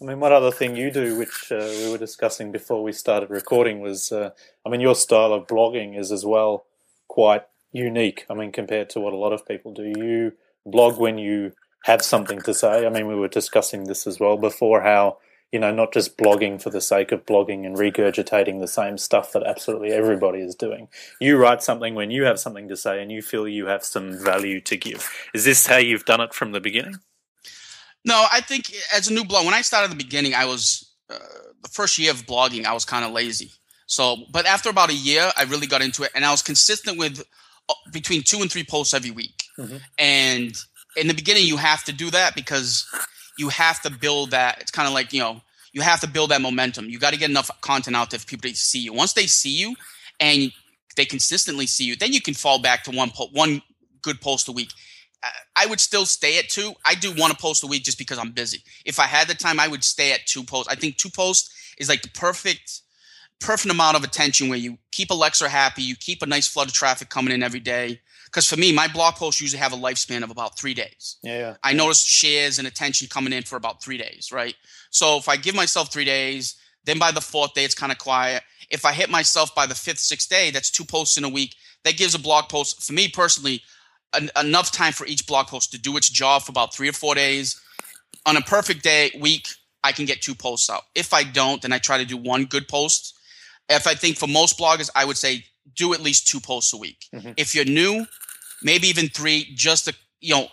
I mean, one other thing you do, which uh, we were discussing before we started recording, was uh, I mean, your style of blogging is as well quite unique. I mean, compared to what a lot of people do. You blog when you have something to say. I mean, we were discussing this as well before how, you know, not just blogging for the sake of blogging and regurgitating the same stuff that absolutely everybody is doing. You write something when you have something to say and you feel you have some value to give. Is this how you've done it from the beginning? No, I think as a new blog, when I started at the beginning, I was uh, the first year of blogging, I was kind of lazy. So, but after about a year, I really got into it, and I was consistent with uh, between two and three posts every week. Mm-hmm. And in the beginning, you have to do that because you have to build that. It's kind of like you know, you have to build that momentum. You got to get enough content out there for people to see you. Once they see you, and they consistently see you, then you can fall back to one po- one good post a week. I would still stay at two. I do one post a week just because I'm busy. If I had the time, I would stay at two posts. I think two posts is like the perfect perfect amount of attention where you keep Alexa happy, you keep a nice flood of traffic coming in every day. Because for me, my blog posts usually have a lifespan of about three days. Yeah, yeah. I notice shares and attention coming in for about three days, right? So if I give myself three days, then by the fourth day, it's kind of quiet. If I hit myself by the fifth, sixth day, that's two posts in a week. That gives a blog post, for me personally, an, enough time for each blog post to do its job for about three or four days. On a perfect day, week, I can get two posts out. If I don't, then I try to do one good post. If I think for most bloggers, I would say do at least two posts a week. Mhm. If you're new, maybe even three, just to you know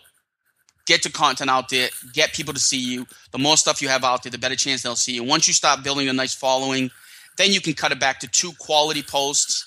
get the content out there, get people to see you. The more stuff you have out there, the better chance they'll see you. Once you start building a nice following, then you can cut it back to two quality posts.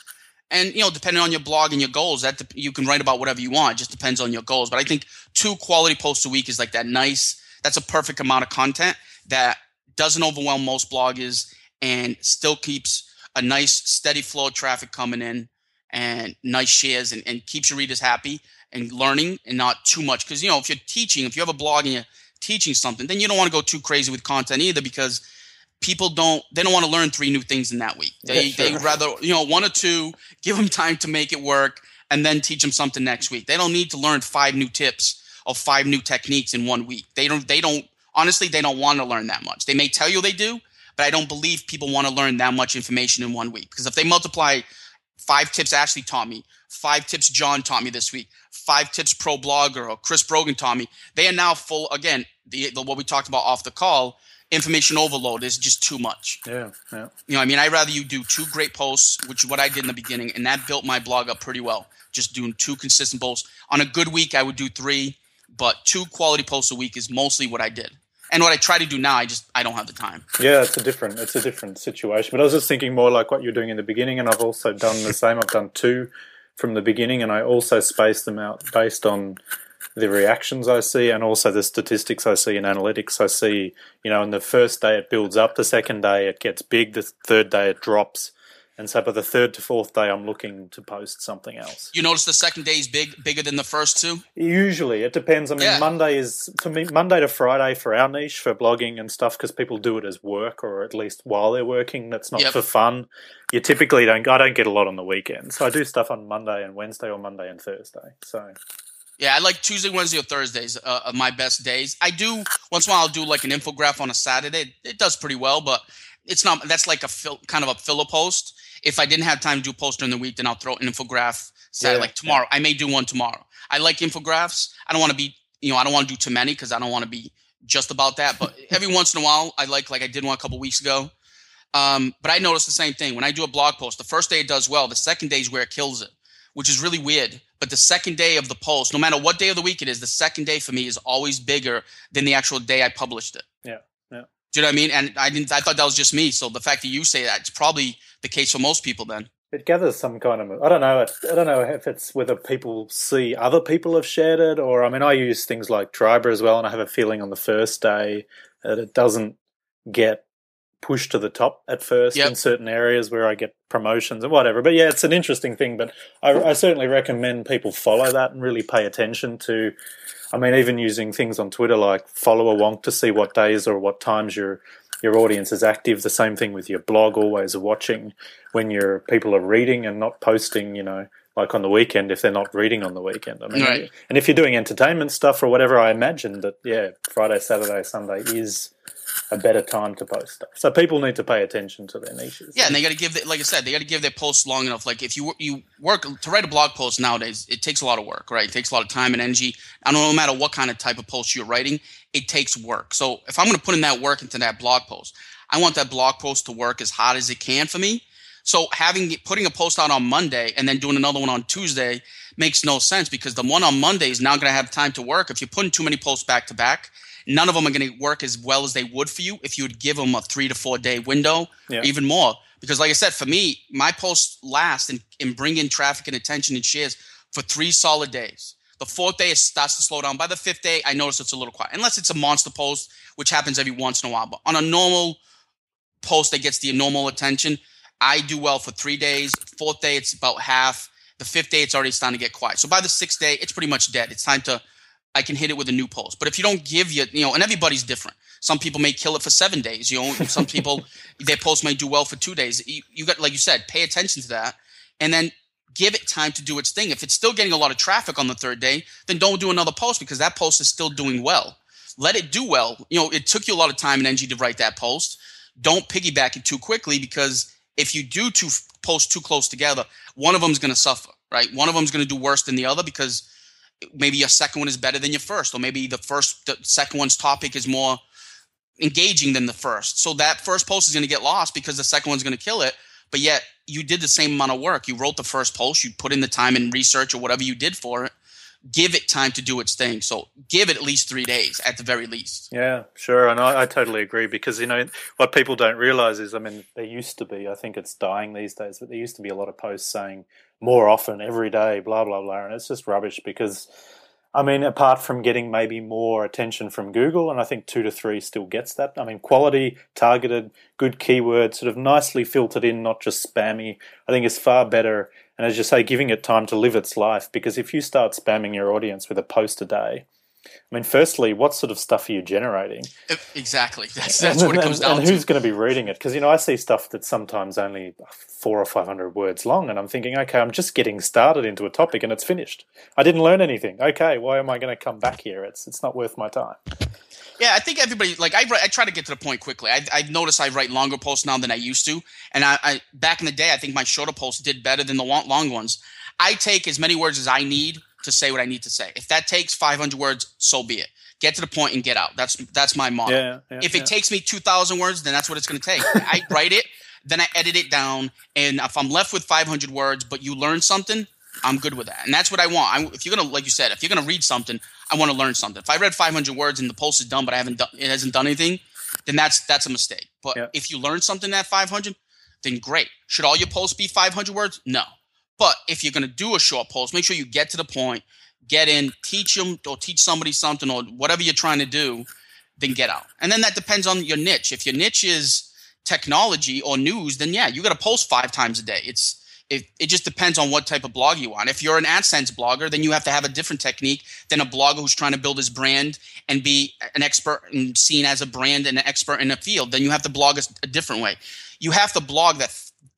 And you know, depending on your blog and your goals, that you can write about whatever you want. It just depends on your goals. But I think two quality posts a week is like that nice. That's a perfect amount of content that doesn't overwhelm most bloggers and still keeps a nice steady flow of traffic coming in and nice shares and, and keeps your readers happy and learning and not too much. Because you know, if you're teaching, if you have a blog and you're teaching something, then you don't want to go too crazy with content either because people don't they don't want to learn three new things in that week. They Yeah, sure. they rather you know one or two, give them time to make it work, and then teach them something next week. They don't need to learn five new tips or five new techniques in one week. They don't they don't honestly they don't want to learn that much. They may tell you they do, but I don't believe people want to learn that much information in one week because if they multiply five tips Ashley taught me, five tips John taught me this week, five tips Pro Blogger or Chris Brogan taught me. They are now full again. The, the what we talked about off the call, information overload is just too much. Yeah, yeah. You know, I mean, I'd rather you do two great posts, which is what I did in the beginning, and that built my blog up pretty well. Just doing two consistent posts. On a good week, I would do three, but two quality posts a week is mostly what I did. And what I try to do now, I just I don't have the time. Yeah, it's a different it's a different situation. But I was just thinking more like what you're doing in the beginning, and I've also done the same. I've done two from the beginning, and I also space them out based on the reactions I see and also the statistics I see in analytics. I see, you know, in the first day it builds up, the second day it gets big, the third day it drops. And so by the third to fourth day I'm looking to post something else. You notice the second day is big, bigger than the first two. Usually, it depends. I mean, Yeah. Monday is for me Monday to Friday for our niche for blogging and stuff because people do it as work or at least while they're working. That's not Yep. for fun. You typically don't. I don't get a lot on the weekend, so I do stuff on Monday and Wednesday or Monday and Thursday. So Yeah, I like Tuesday, Wednesday, or Thursdays uh, are my best days. I do once in a while. I'll do like an infograph on a Saturday. It does pretty well, but it's not. That's like a fill, kind of a filler post. If I didn't have time to do a post during the week, then I'll throw an infograph. Yeah, like tomorrow, I may do one tomorrow. I like infographics. I don't want to be, you know, I don't want to do too many because I don't want to be just about that. But <laughs> every once in a while, I like like I did one a couple weeks ago. Um, but I noticed the same thing when I do a blog post. The first day it does well. The second day is where it kills it, which is really weird. But the second day of the post, no matter what day of the week it is, the second day for me is always bigger than the actual day I published it. Yeah, yeah. Do you know what I mean? And I didn't. I thought that was just me. So the fact that you say that, it's probably the case for most people. Then. it gathers some kind of. I don't know. I don't know if it's whether people see other people have shared it or. I mean, I use things like Triberr as well, and I have a feeling on the first day that it doesn't get pushed to the top at first Yep. in certain areas where I get promotions and whatever. But yeah, it's an interesting thing. But I, I certainly recommend people follow that and really pay attention to. I mean, even using things on Twitter like Followerwonk to see what days or what times your your audience is active. The same thing with your blog, always watching when your people are reading and not posting. You know, like on the weekend if they're not reading on the weekend. I mean, Right. and if you're doing entertainment stuff or whatever, I imagine that yeah, Friday, Saturday, Sunday is a better time to post stuff. So people need to pay attention to their niches. Yeah, and they got to give, the, like I said, they got to give their posts long enough. Like if you you work to write a blog post nowadays, it takes a lot of work, right? It takes a lot of time and energy. I don't know, no matter what kind of type of post you're writing, it takes work. So if I'm going to put in that work into that blog post, I want that blog post to work as hard as it can for me. So having putting a post out on Monday and then doing another one on Tuesday makes no sense because the one on Monday is not going to have time to work. If you're putting too many posts back to back, none of them are going to work as well as they would for you if you would give them a three to four day window, Yeah. even more. Because, like I said, for me, my posts last and, and bring in traffic and attention and shares for three solid days. The fourth day it starts to slow down. By the fifth day, I notice it's a little quiet, unless it's a monster post, which happens every once in a while. But on a normal post that gets the normal attention, I do well for three days. Fourth day, it's about half. The fifth day, it's already starting to get quiet. So by the sixth day, it's pretty much dead. It's time to, I can hit it with a new post. But if you don't give you, you know, and everybody's different. Some people may kill it for seven days. You know, some people <laughs> their post might do well for two days. You, you got like you said, pay attention to that, and then give it time to do its thing. If it's still getting a lot of traffic on the third day, then don't do another post because that post is still doing well. Let it do well. You know, it took you a lot of time and energy to write that post. Don't piggyback it too quickly because if you do two posts too close together, one of them is going to suffer, right? One of them is going to do worse than the other because maybe your second one is better than your first, or maybe the first, the second one's topic is more engaging than the first. So that first post is going to get lost because the second one's going to kill it. But yet you did the same amount of work. You wrote the first post, you put in the time and research or whatever you did for it. Give it time to do its thing. So give it at least three days at the very least. Yeah, sure. And I, I totally agree because, you know, what people don't realize is, I mean, there used to be, I think it's dying these days, but there used to be a lot of posts saying more often, every day, blah, blah, blah. And it's just rubbish because I mean, apart from getting maybe more attention from Google, and I think two to three still gets that. I mean, quality, targeted, good keywords, sort of nicely filtered in, not just spammy, I think is far better. And as you say, giving it time to live its life. Because if you start spamming your audience with a post a day, I mean, firstly, what sort of stuff are you generating? Exactly. <laughs> That's, that's what it comes and, down and to. who's going to be reading it? Because, you know, I see stuff that's sometimes only four or 500 words long, and I'm thinking, okay, I'm just getting started into a topic and it's finished. I didn't learn anything. Okay, why am I going to come back here? It's, it's not worth my time. Yeah, I think everybody like I, I try to get to the point quickly. I I noticed I write longer posts now than I used to, and I, I back in the day I think my shorter posts did better than the long ones. I take as many words as I need to say what I need to say. If that takes 500 words, so be it. Get to the point and get out. That's that's my motto. Yeah, yeah, if it yeah. takes me 2,000 words, then that's what it's going to take. <laughs> I write it, then I edit it down, and if I'm left with 500 words, but you learn something, I'm good with that. And that's what I want. I, if you're gonna, like you said, if you're gonna read something, I want to learn something. If I read 500 words and the post is done, but I haven't done, it hasn't done anything, then that's that's a mistake. But if you learn something at 500, then great. Should all your posts be 500 words? No. But if you're going to do a short post, make sure you get to the point, get in, teach them or teach somebody something or whatever you're trying to do, then get out. And then that depends on your niche. If your niche is technology or news, then yeah, you got to post five times a day. It's it, it just depends on what type of blog you want. If you're an AdSense blogger, then you have to have a different technique than a blogger who's trying to build his brand and be an expert and seen as a brand and an expert in a field. Then you have to blog a, a different way. You have to blog that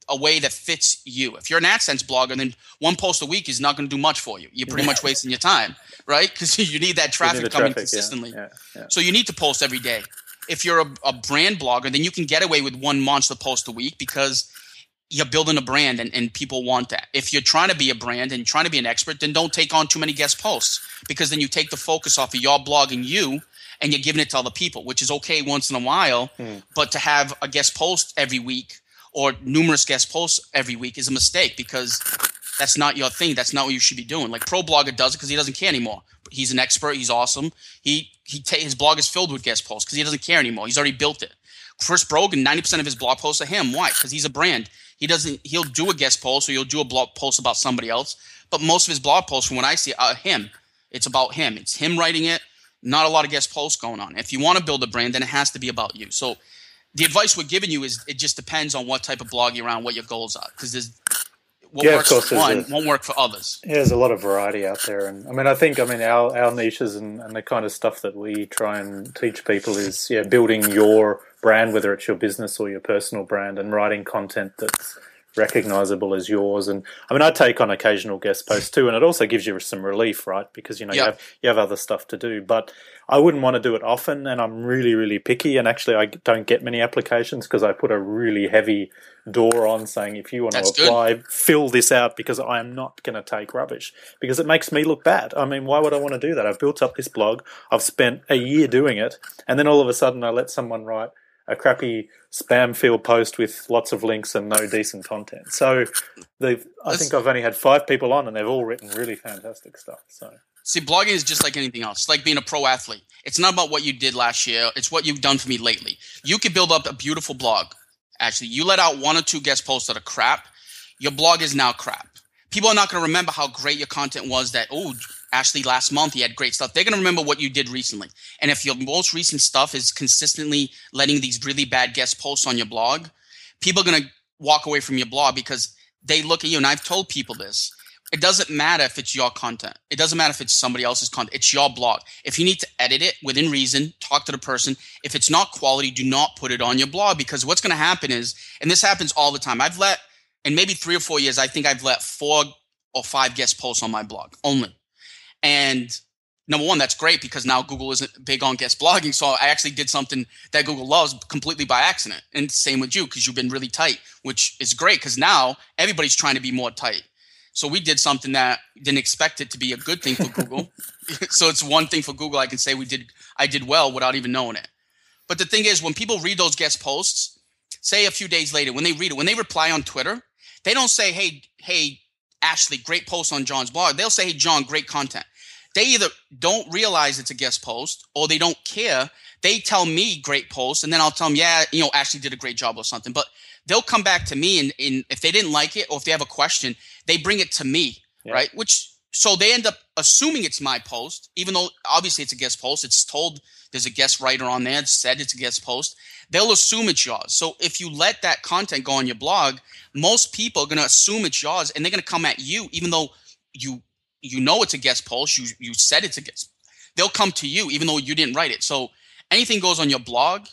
a way that fits you. If you're an AdSense blogger, then one post a week is not going to do much for you. You're pretty much wasting your time, right? Because <laughs> you need that traffic need coming traffic, consistently. Yeah, yeah, yeah. So you need to post every day. If you're a, a, brand blogger, then you can get away with one monster post a week because you're building a brand and, and people want that. If you're trying to be a brand and trying to be an expert, then don't take on too many guest posts because then you take the focus off of your blog and you and you're giving it to other people, which is okay once in a while. Hmm. But to have a guest post every week or numerous guest posts every week is a mistake because that's not your thing. That's not what you should be doing. Like Pro Blogger does it because he doesn't care anymore. He's an expert. He's awesome. He he ta- his blog is filled with guest posts because he doesn't care anymore. He's already built it. Chris Brogan, ninety percent of his blog posts are him. Why? Because he's a brand. He doesn't. He'll do a guest post or he'll do a blog post about somebody else. But most of his blog posts, from what I see, are him. It's about him. It's him writing it. Not a lot of guest posts going on. If you want to build a brand, then it has to be about you. So the advice we're giving you is it just depends on what type of blog you're on, what your goals are, because there's what yeah, works for one a, won't work for others. Yeah, there's a lot of variety out there, and I mean, I think I mean our our niches and, and the kind of stuff that we try and teach people is yeah, building your brand, whether it's your business or your personal brand, and writing content that's recognizable as yours. And I mean, I take on occasional guest posts too, and it also gives you some relief, right? Because you know yep. you have you have other stuff to do. But I wouldn't want to do it often, and I'm really really picky. And actually, I don't get many applications because I put a really heavy door on saying if you want That's to apply, good. fill this out because I am not going to take rubbish because it makes me look bad. I mean, why would I want to do that? I've built up this blog, I've spent a year doing it, and then all of a sudden I let someone write a crappy spam field post with lots of links and no decent content. So they've I think I've only had five people on and they've all written really fantastic stuff. So See, blogging is just like anything else. It's like being a pro athlete. It's not about what you did last year. It's what you've done for me lately. You could build up a beautiful blog. Actually, you let out one or two guest posts that are crap. Your blog is now crap. People are not going to remember how great your content was that, oh, Ashley last month, he had great stuff. They're going to remember what you did recently. And if your most recent stuff is consistently letting these really bad guest posts on your blog, people are going to walk away from your blog because they look at you. And I've told people this it doesn't matter if it's your content. It doesn't matter if it's somebody else's content. It's your blog. If you need to edit it within reason, talk to the person. If it's not quality, do not put it on your blog because what's going to happen is, and this happens all the time. I've let, in maybe three or four years, I think I've let four or five guest posts on my blog only. And number one, that's great because now Google isn't big on guest blogging. So I actually did something that Google loves completely by accident. And same with you because you've been really tight, which is great because now everybody's trying to be more tight. So we did something that didn't expect it to be a good thing for Google. <laughs> <laughs> so it's one thing for Google I can say we did I did well without even knowing it. But the thing is when people read those guest posts, say a few days later, when they read it, when they reply on Twitter, they don't say, Hey, hey, Ashley, great post on John's blog. They'll say, Hey, John, great content. They either don't realize it's a guest post or they don't care. They tell me great post, and then I'll tell them, yeah, you know, Ashley did a great job or something. But they'll come back to me and, and if they didn't like it or if they have a question, they bring it to me, yeah. right? Which so they end up assuming it's my post, even though obviously it's a guest post. It's told there's a guest writer on there. It's said it's a guest post. They'll assume it's yours. So if you let that content go on your blog, most people are going to assume it's yours, and they're going to come at you, even though you you know it's a guest post. You you said it's a guest. They'll come to you, even though you didn't write it. So anything goes on your blog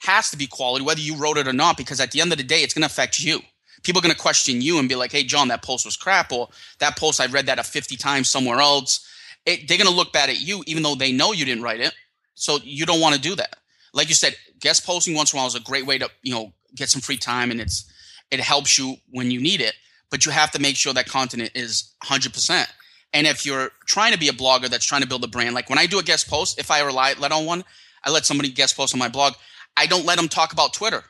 has to be quality, whether you wrote it or not, because at the end of the day, it's going to affect you. People are going to question you and be like, hey, John, that post was crap, or that post, I read that a 50 times somewhere else. It, they're going to look bad at you, even though they know you didn't write it. So you don't want to do that. Like you said, guest posting once in a while is a great way to, you know, get some free time and it's, it helps you when you need it, but you have to make sure that content is 100%. And if you're trying to be a blogger that's trying to build a brand, like when I do a guest post, if I rely let on one, I let somebody guest post on my blog. I don't let them talk about Twitter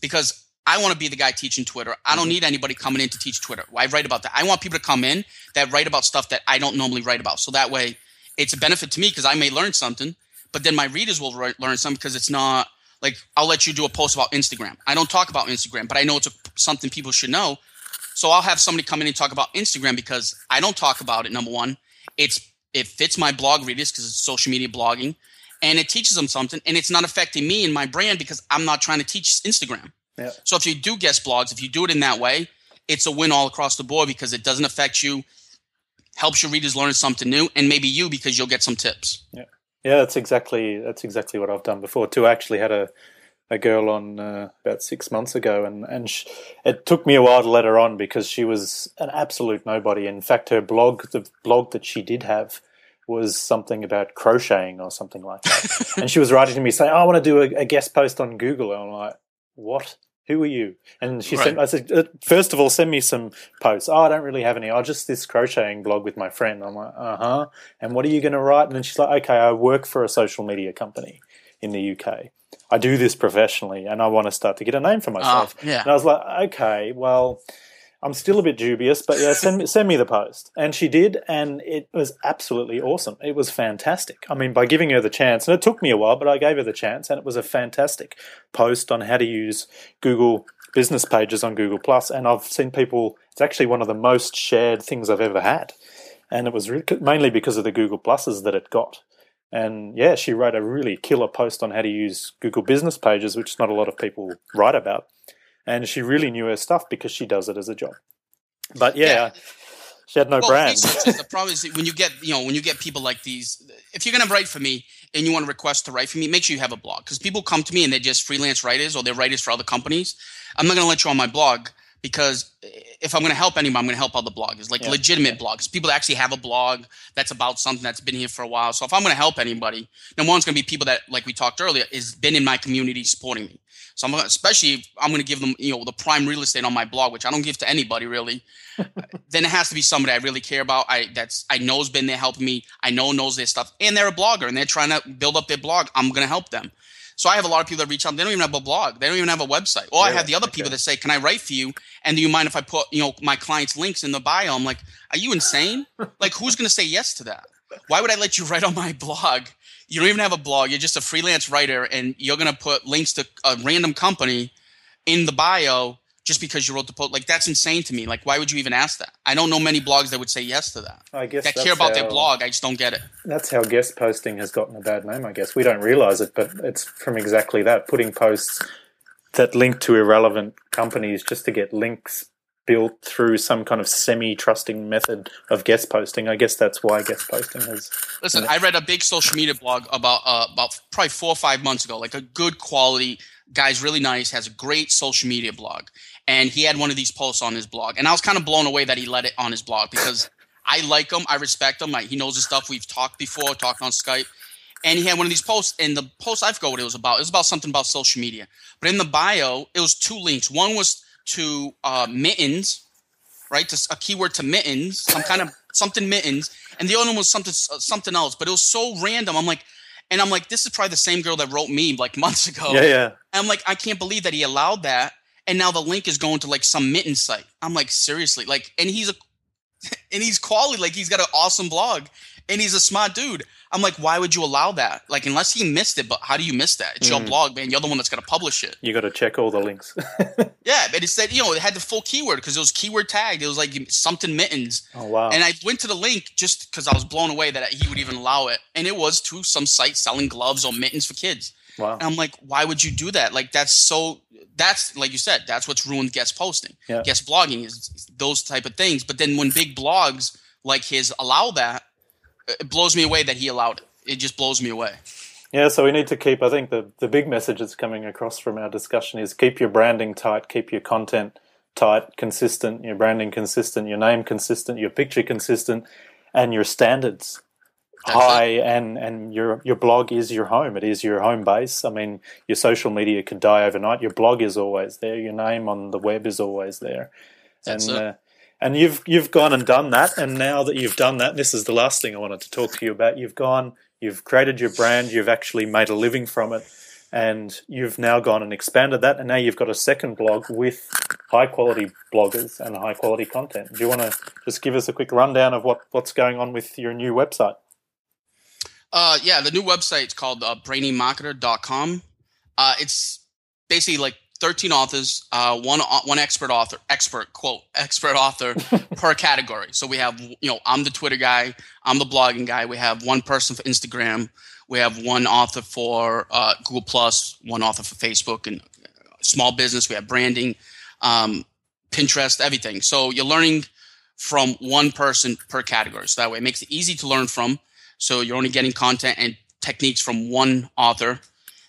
because I want to be the guy teaching Twitter. I don't mm-hmm. need anybody coming in to teach Twitter. I write about that. I want people to come in that write about stuff that I don't normally write about. So that way it's a benefit to me because I may learn something, but then my readers will learn something because it's not like I'll let you do a post about Instagram. I don't talk about Instagram, but I know it's a, something people should know. So I'll have somebody come in and talk about Instagram because I don't talk about it. Number one, it's it fits my blog readers because it's social media blogging and it teaches them something and it's not affecting me and my brand because I'm not trying to teach Instagram. Yeah. So if you do guest blogs, if you do it in that way, it's a win all across the board because it doesn't affect you, helps your readers learn something new, and maybe you because you'll get some tips. Yeah, yeah, that's exactly that's exactly what I've done before too. I actually had a a girl on uh, about six months ago, and and she, it took me a while to let her on because she was an absolute nobody. In fact, her blog, the blog that she did have, was something about crocheting or something like that. <laughs> and she was writing to me saying, oh, I want to do a, a, guest post on Google. And I'm like, what? Who are you? And she right. sent, I said, uh, first of all, send me some posts. Oh, I don't really have any. I oh, just this crocheting blog with my friend. I'm like, uh huh. And what are you going to write? And then she's like, okay, I work for a social media company in the UK. I do this professionally and I want to start to get a name for myself. Oh, yeah. And I was like, okay, well, I'm still a bit dubious, but yeah, send me, send me the post. And she did, and it was absolutely awesome. It was fantastic. I mean, by giving her the chance, and it took me a while, but I gave her the chance, and it was a fantastic post on how to use Google business pages on Google Plus. And I've seen people, it's actually one of the most shared things I've ever had. And it was mainly because of the Google Pluses that it got. And yeah, she wrote a really killer post on how to use Google business pages, which not a lot of people write about and she really knew her stuff because she does it as a job. But yeah, yeah. she had no well, brand. the problem is when you get you know when you get people like these, if you're gonna write for me and you want to request to write for me, make sure you have a blog because people come to me and they're just freelance writers or they're writers for other companies. I'm not gonna let you on my blog because if I'm going to help anyone, I'm going to help other bloggers, like yeah. legitimate bloggers, people that actually have a blog that's about something that's been here for a while. So if I'm going to help anybody, number one's going to be people that, like we talked earlier, is been in my community supporting me. So I'm gonna, especially if I'm going to give them, you know, the prime real estate on my blog, which I don't give to anybody really. <laughs> then it has to be somebody I really care about. I that's I know has been there helping me. I know knows their stuff, and they're a blogger and they're trying to build up their blog. I'm going to help them. So I have a lot of people that reach out. They don't even have a blog. They don't even have a website. Or I have the other okay. people that say, "Can I write for you? And do you mind if I put you know my clients' links in the bio?" I'm like, "Are you insane? like, who's going to say yes to that? Why would I let you write on my blog you don't even have a blog. You're just a freelance writer, and you're gonna put links to a random company in the bio just because you wrote the post. Like that's insane to me. Like why would you even ask that? I don't know many blogs that would say yes to that. I guess that care about how, their blog. I just don't get it. That's how guest posting has gotten a bad name. I guess we don't realize it, but it's from exactly that putting posts that link to irrelevant companies just to get links built through some kind of semi-trusting method of guest posting. I guess that's why guest posting has. Listen, I read a big social media blog about uh, about probably four or five months ago, like a good quality guy's really nice, has a great social media blog, and he had one of these posts on his blog, and I was kind of blown away that he let it on his blog because <laughs> I like him, I respect him, I, he knows his stuff. We've talked before, talked on Skype. And he had one of these posts, and the post I forgot what it was about. It was about something about social media. But in the bio, it was two links. One was to uh, mittens, right? To a keyword to mittens, some kind of <laughs> something mittens, and the other one was something uh, something else. But it was so random. I'm like, and I'm like, this is probably the same girl that wrote me like <laughs> months ago. Yeah, yeah. And I'm like, I can't believe that he allowed that. And now the link is going to like some mitten site. I'm like, seriously, like, and he's a, <laughs> and he's quality, like he's got an awesome blog, and he's a smart dude. I'm like, why would you allow that? Like, unless he missed it, but how do you miss that? It's mm. your blog, man. You're the one that's going to publish it. You got to check all the links. <laughs> yeah, but it said, you know, it had the full keyword because it was keyword tagged. It was like something mittens. Oh, wow. And I went to the link just because I was blown away that he would even allow it. And it was to some site selling gloves or mittens for kids. Wow. And I'm like, why would you do that? Like, that's so, that's, like you said, that's what's ruined guest posting. Yeah. Guest blogging is those type of things. But then when big blogs like his allow that, it blows me away that he allowed it it just blows me away. Yeah, so we need to keep. I think the the big message that's coming across from our discussion is keep your branding tight, keep your content tight, consistent, your branding consistent, your name consistent, your picture consistent, and your standards that's high. It. And and your your blog is your home. It is your home base. I mean, your social media could die overnight. Your blog is always there. Your name on the web is always there. That's and uh, and you've you've gone and done that. And now that you've done that, this is the last thing I wanted to talk to you about. You've gone You've created your brand, you've actually made a living from it, and you've now gone and expanded that, and now you've got a second blog with high quality bloggers and high quality content. Do you want to just give us a quick rundown of what, what's going on with your new website? Uh, yeah, the new website is called uh, brainymarketer.com. Uh, it's basically like 13 authors, uh, one uh, one expert author, expert quote, <laughs> expert author per category. So we have, you know, I'm the Twitter guy, I'm the blogging guy. We have one person for Instagram. We have one author for uh, Google Plus, one author for Facebook and small business. We have branding, um, Pinterest, everything. So you're learning from one person per category. So that way it makes it easy to learn from. So you're only getting content and techniques from one author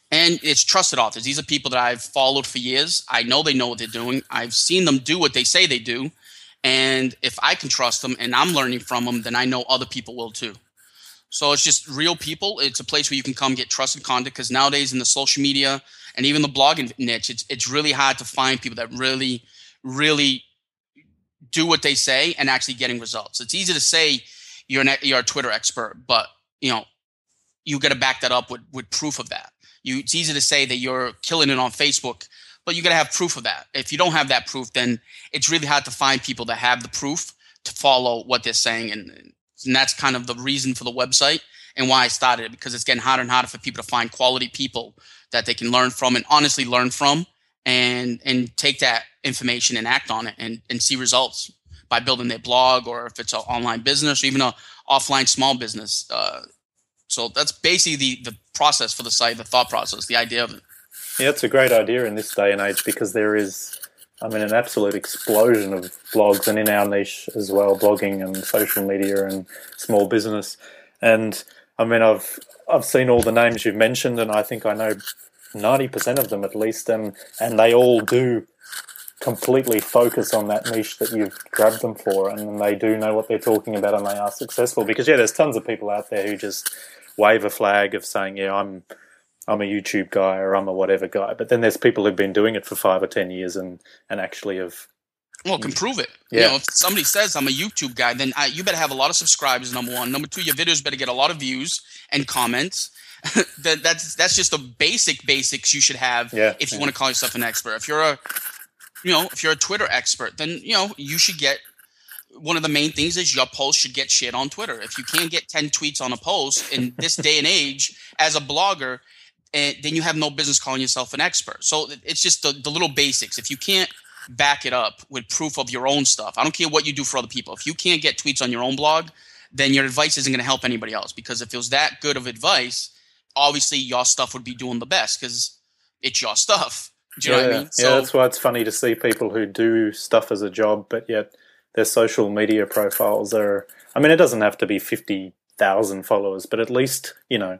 and it's trusted authors. These are people that I've followed for years. I know they know what they're doing. I've seen them do what they say they do. And if I can trust them and I'm learning from them, then I know other people will too. So it's just real people. It's a place where you can come get trusted content because nowadays in the social media and even the blogging niche, it's it's really hard to find people that really, really do what they say and actually getting results. It's easy to say you're an, you're a Twitter expert, but you know you got to back that up with with proof of that. You, it's easy to say that you're killing it on Facebook, but you got to have proof of that. If you don't have that proof, then it's really hard to find people that have the proof to follow what they're saying, and and that's kind of the reason for the website and why I started it because it's getting harder and harder for people to find quality people that they can learn from and honestly learn from and and take that information and act on it and, and see results by building their blog or if it's an online business or even an offline small business. Uh, so that's basically the, the process for the site, the thought process, the idea of it. Yeah, it's a great idea in this day and age because there is, I mean, an absolute explosion of blogs and in our niche as well, blogging and social media and small business. And I mean, I've I've seen all the names you've mentioned, and I think I know ninety percent of them at least, and and they all do completely focus on that niche that you've grabbed them for, and they do know what they're talking about, and they are successful. Because yeah, there's tons of people out there who just wave a flag of saying, yeah, I'm I'm a YouTube guy or I'm a whatever guy. But then there's people who've been doing it for five or ten years and and actually have well can prove it. Yeah. You know, if somebody says I'm a YouTube guy, then I, you better have a lot of subscribers. Number one, number two, your videos better get a lot of views and comments. <laughs> that, that's that's just the basic basics you should have yeah, if you yeah. want to call yourself an expert. If you're a you know if you're a Twitter expert, then you know you should get one of the main things is your post should get shit on Twitter. If you can't get 10 tweets on a post in <laughs> this day and age as a blogger, and eh, then you have no business calling yourself an expert. So it's just the, the little basics. If you can't back it up with proof of your own stuff, I don't care what you do for other people. If you can't get tweets on your own blog, then your advice isn't going to help anybody else. Because if it was that good of advice, obviously your stuff would be doing the best because it's your stuff. Do you yeah, know what I mean? yeah, that's why it's funny to see people who do stuff as a job, but yet their social media profiles are. I mean, it doesn't have to be fifty thousand followers, but at least you know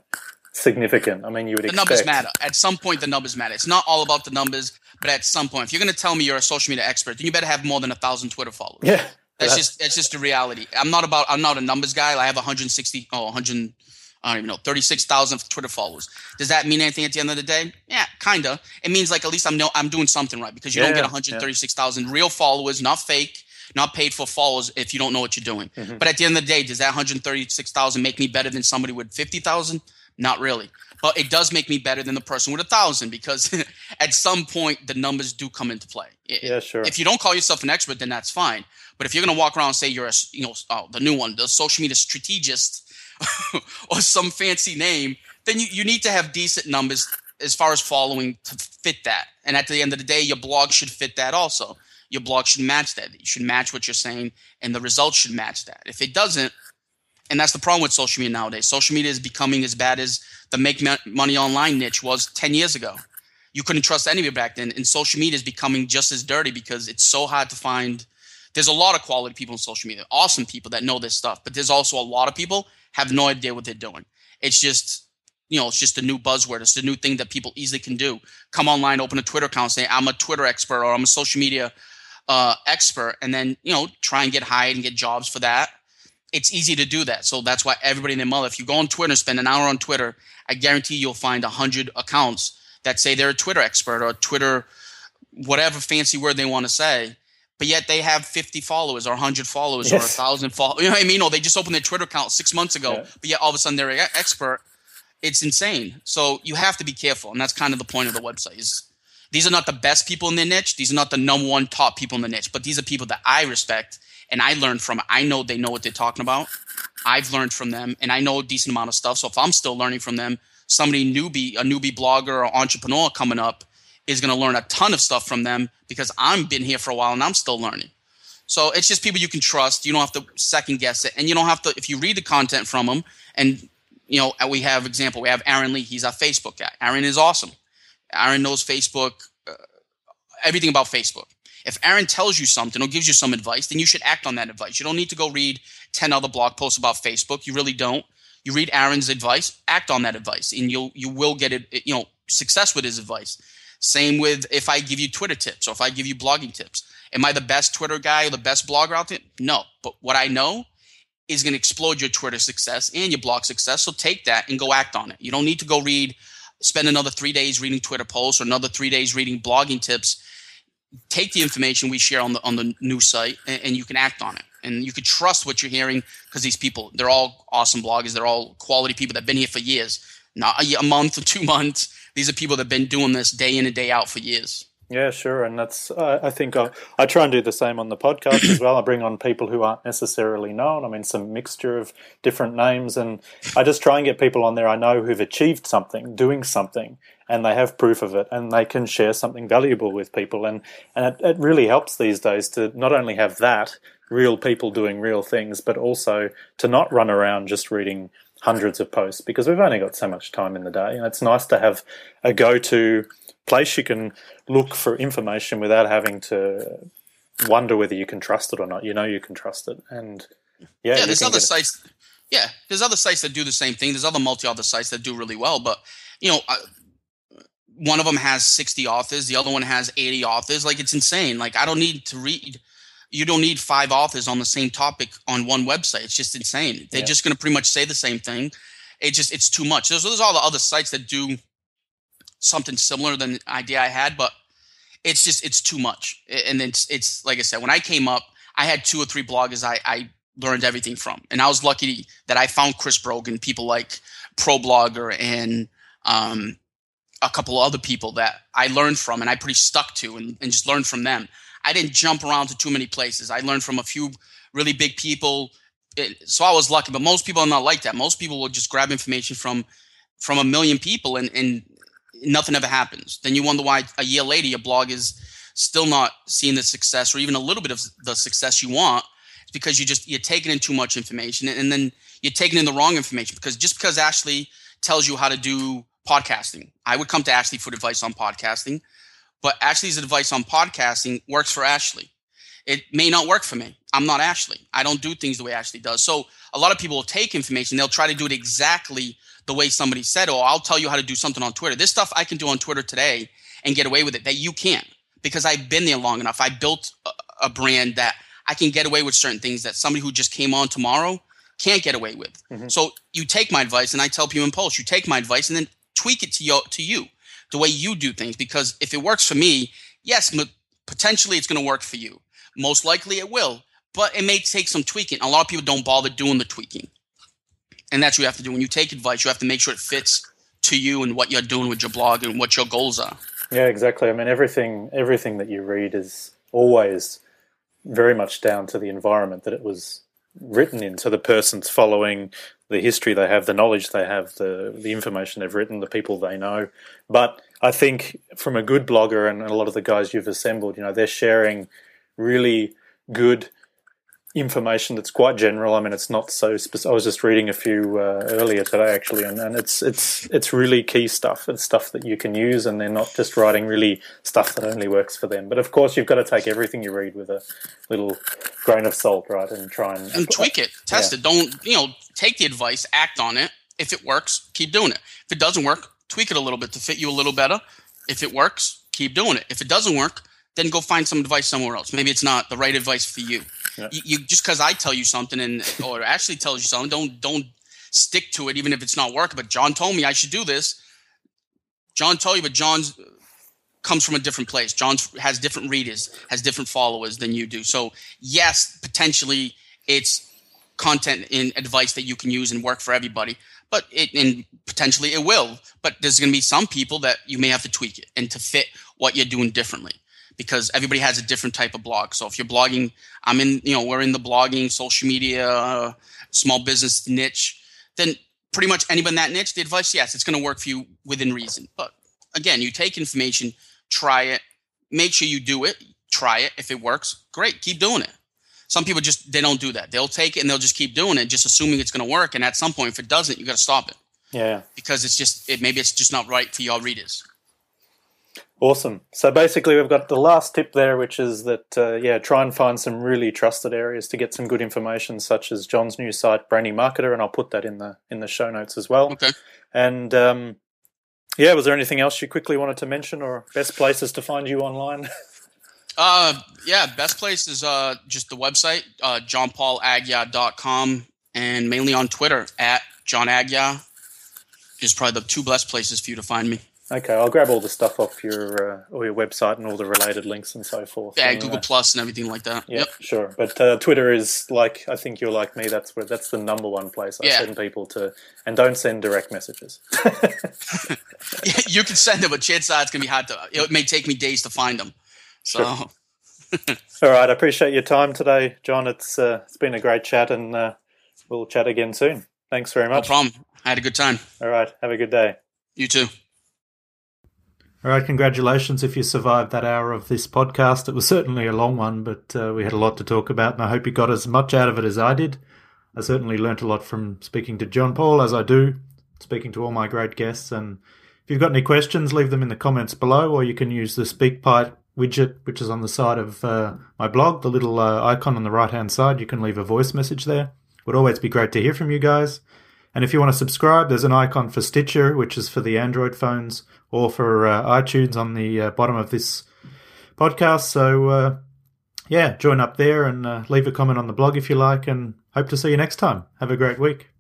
significant. I mean, you would expect the expect. numbers matter. At some point, the numbers matter. It's not all about the numbers, but at some point, if you're going to tell me you're a social media expert, then you better have more than a thousand Twitter followers. Yeah, that's, just that's just the reality. I'm not about. I'm not a numbers guy. I have 160. Oh, 100. I don't even know, 36,000 Twitter followers. Does that mean anything at the end of the day? Yeah, kind of. It means like at least I'm no, I'm doing something right because you yeah, don't get 136,000 yeah. real followers, not fake, not paid for followers if you don't know what you're doing. Mm-hmm. But at the end of the day, does that 136,000 make me better than somebody with 50,000? Not really. But it does make me better than the person with a thousand because <laughs> at some point the numbers do come into play. Yeah, sure. If you don't call yourself an expert, then that's fine. But if you're going to walk around and say you're a, you know, oh, the new one, the social media strategist, <laughs> or some fancy name, then you, you need to have decent numbers as far as following to fit that. And at the end of the day, your blog should fit that also. Your blog should match that. You should match what you're saying, and the results should match that. If it doesn't, and that's the problem with social media nowadays. Social media is becoming as bad as the make money online niche was 10 years ago. You couldn't trust anybody back then, and social media is becoming just as dirty because it's so hard to find. There's a lot of quality people in social media, awesome people that know this stuff, but there's also a lot of people have no idea what they're doing. It's just, you know, it's just a new buzzword. It's a new thing that people easily can do. Come online, open a Twitter account, say I'm a Twitter expert or I'm a social media uh, expert, and then you know try and get hired and get jobs for that. It's easy to do that. So that's why everybody in their mother, if you go on Twitter and spend an hour on Twitter, I guarantee you'll find a hundred accounts that say they're a Twitter expert or a Twitter, whatever fancy word they want to say but yet they have 50 followers or 100 followers yes. or 1,000 followers. You know what I mean? Or they just opened their Twitter account six months ago, yeah. but yet all of a sudden they're an expert. It's insane. So you have to be careful. And that's kind of the point of the website is these are not the best people in their niche. These are not the number one top people in the niche, but these are people that I respect and I learn from. I know they know what they're talking about. I've learned from them and I know a decent amount of stuff. So if I'm still learning from them, somebody newbie, a newbie blogger or entrepreneur coming up is going to learn a ton of stuff from them because I'm been here for a while and I'm still learning. So it's just people you can trust. You don't have to second guess it, and you don't have to if you read the content from them. And you know, we have example. We have Aaron Lee. He's our Facebook guy. Aaron is awesome. Aaron knows Facebook, uh, everything about Facebook. If Aaron tells you something or gives you some advice, then you should act on that advice. You don't need to go read 10 other blog posts about Facebook. You really don't. You read Aaron's advice, act on that advice, and you'll you will get it, you know, success with his advice. Same with if I give you Twitter tips or if I give you blogging tips. Am I the best Twitter guy or the best blogger out there? No. But what I know is going to explode your Twitter success and your blog success. So take that and go act on it. You don't need to go read, spend another three days reading Twitter posts or another three days reading blogging tips. Take the information we share on the on the new site and, and you can act on it. And you can trust what you're hearing because these people, they're all awesome bloggers. They're all quality people that have been here for years, not a, a month or two <laughs> months these are people that have been doing this day in and day out for years. Yeah, sure, and that's uh, I think I, I, try and do the same on the podcast as well. I bring on people who aren't necessarily known. I mean, some mixture of different names, and I just try and get people on there I know who've achieved something, doing something, and they have proof of it, and they can share something valuable with people, and and it, it really helps these days to not only have that real people doing real things, but also to not run around just reading hundreds of posts because we've only got so much time in the day. And it's nice to have a go to place you can look for information without having to wonder whether you can trust it or not. You know you can trust it. And yeah, yeah there's other sites. Yeah, there's other sites that do the same thing. There's other multi author sites that do really well. But, you know, uh, one of them has 60 authors, the other one has 80 authors. Like, it's insane. Like, I don't need to read you don't need five authors on the same topic on one website. It's just insane. They're yeah. just going to pretty much say the same thing. It just it's too much. There's, there's all the other sites that do something similar than the idea I had, but it's just it's too much. And it's it's like I said, when I came up, I had two or three bloggers I, I learned everything from, and I was lucky that I found Chris Brogan, people like Pro Blogger, and um, a couple other people that I learned from, and I pretty stuck to, and, and just learned from them. I didn't jump around to too many places. I learned from a few really big people. It, so I was lucky, but most people are not like that. Most people will just grab information from from a million people and, and nothing ever happens. Then you wonder why a year later your blog is still not seeing the success or even a little bit of the success you want. It's because you just you're taking in too much information and then you're taking in the wrong information because just because Ashley tells you how to do podcasting, I would come to Ashley for advice on podcasting but Ashley's advice on podcasting works for Ashley. It may not work for me. I'm not Ashley. I don't do things the way Ashley does. So a lot of people will take information, they'll try to do it exactly the way somebody said, oh, I'll tell you how to do something on Twitter. This stuff I can do on Twitter today and get away with it that you can't because I've been there long enough. I built a, brand that I can get away with certain things that somebody who just came on tomorrow can't get away with. Mm-hmm. So you take my advice, and I tell people in Pulse, you take my advice and then tweak it to you, to you the way you do things. Because if it works for me, yes, potentially it's going to work for you. Most likely it will, but it may take some tweaking. A lot of people don't bother doing the tweaking. And that's what you have to do. When you take advice, you have to make sure it fits to you and what you're doing with your blog and what your goals are. Yeah, exactly. I mean, everything everything that you read is always very much down to the environment that it was written in. So the person's following the history they have, the knowledge they have, the the information they've written, the people they know. But I think from a good blogger and a lot of the guys you've assembled, you know, they're sharing really good information that's quite general. I mean, it's not so. Specific. I was just reading a few uh, earlier today, actually, and, and it's it's it's really key stuff. It's stuff that you can use, and they're not just writing really stuff that only works for them. But of course, you've got to take everything you read with a little grain of salt, right, and try and and tweak it, test yeah. it. Don't you know? Take the advice, act on it. If it works, keep doing it. If it doesn't work, tweak it a little bit to fit you a little better. If it works, keep doing it. If it doesn't work, then go find some advice somewhere else. Maybe it's not the right advice for you. Yeah. You, you, just because I tell you something and or Ashley tells you something, don't don't stick to it even if it's not working. But John told me I should do this. John told you, but John's uh, comes from a different place. John has different readers, has different followers than you do. So yes, potentially it's content and advice that you can use and work for everybody. But it and potentially it will. But there's going to be some people that you may have to tweak it and to fit what you're doing differently because everybody has a different type of blog. So if you're blogging, I'm in, you know, we're in the blogging, social media, uh, small business niche, then pretty much anybody in that niche, the advice, yes, it's going to work for you within reason. But again, you take information, try it, make sure you do it, try it. If it works, great, keep doing it. Some people just they don't do that. They'll take it and they'll just keep doing it, just assuming it's going to work. And at some point, if it doesn't, you got to stop it. Yeah. Because it's just it maybe it's just not right for your readers. Awesome. So basically, we've got the last tip there, which is that uh, yeah, try and find some really trusted areas to get some good information, such as John's new site, Brainy Marketer, and I'll put that in the in the show notes as well. Okay. And um, yeah, was there anything else you quickly wanted to mention, or best places to find you online? <laughs> uh, yeah, best place is uh just the website, uh, johnpaulaguiar.com, and mainly on Twitter at John Aguiar is probably the two best places for you to find me. Okay, I'll grab all the stuff off your uh, or your website and all the related links and so forth. Yeah, Google Plus and everything like that. Yeah, yep. sure. But uh, Twitter is like I think you're like me. That's where that's the number one place I yeah. send people to, and don't send direct messages. yeah, <laughs> you can send them, but chances are it's gonna be hard to. It may take me days to find them. So. Sure. all right, I appreciate your time today, John. It's uh, it's been a great chat, and uh, we'll chat again soon. Thanks very much. No problem. I had a good time. All right, have a good day. You too. All right, congratulations if you survived that hour of this podcast. It was certainly a long one, but uh, we had a lot to talk about, and I hope you got as much out of it as I did. I certainly learnt a lot from speaking to John Paul, as I do, speaking to all my great guests. And if you've got any questions, leave them in the comments below, or you can use the SpeakPipe widget, which is on the side of uh, my blog, the little uh, icon on the right hand side. You can leave a voice message there. Would always be great to hear from you guys. And if you want to subscribe, there's an icon for Stitcher, which is for the Android phones, or for uh, iTunes on the uh, bottom of this podcast. So, uh, yeah, join up there and uh, leave a comment on the blog if you like, and hope to see you next time. Have a great week.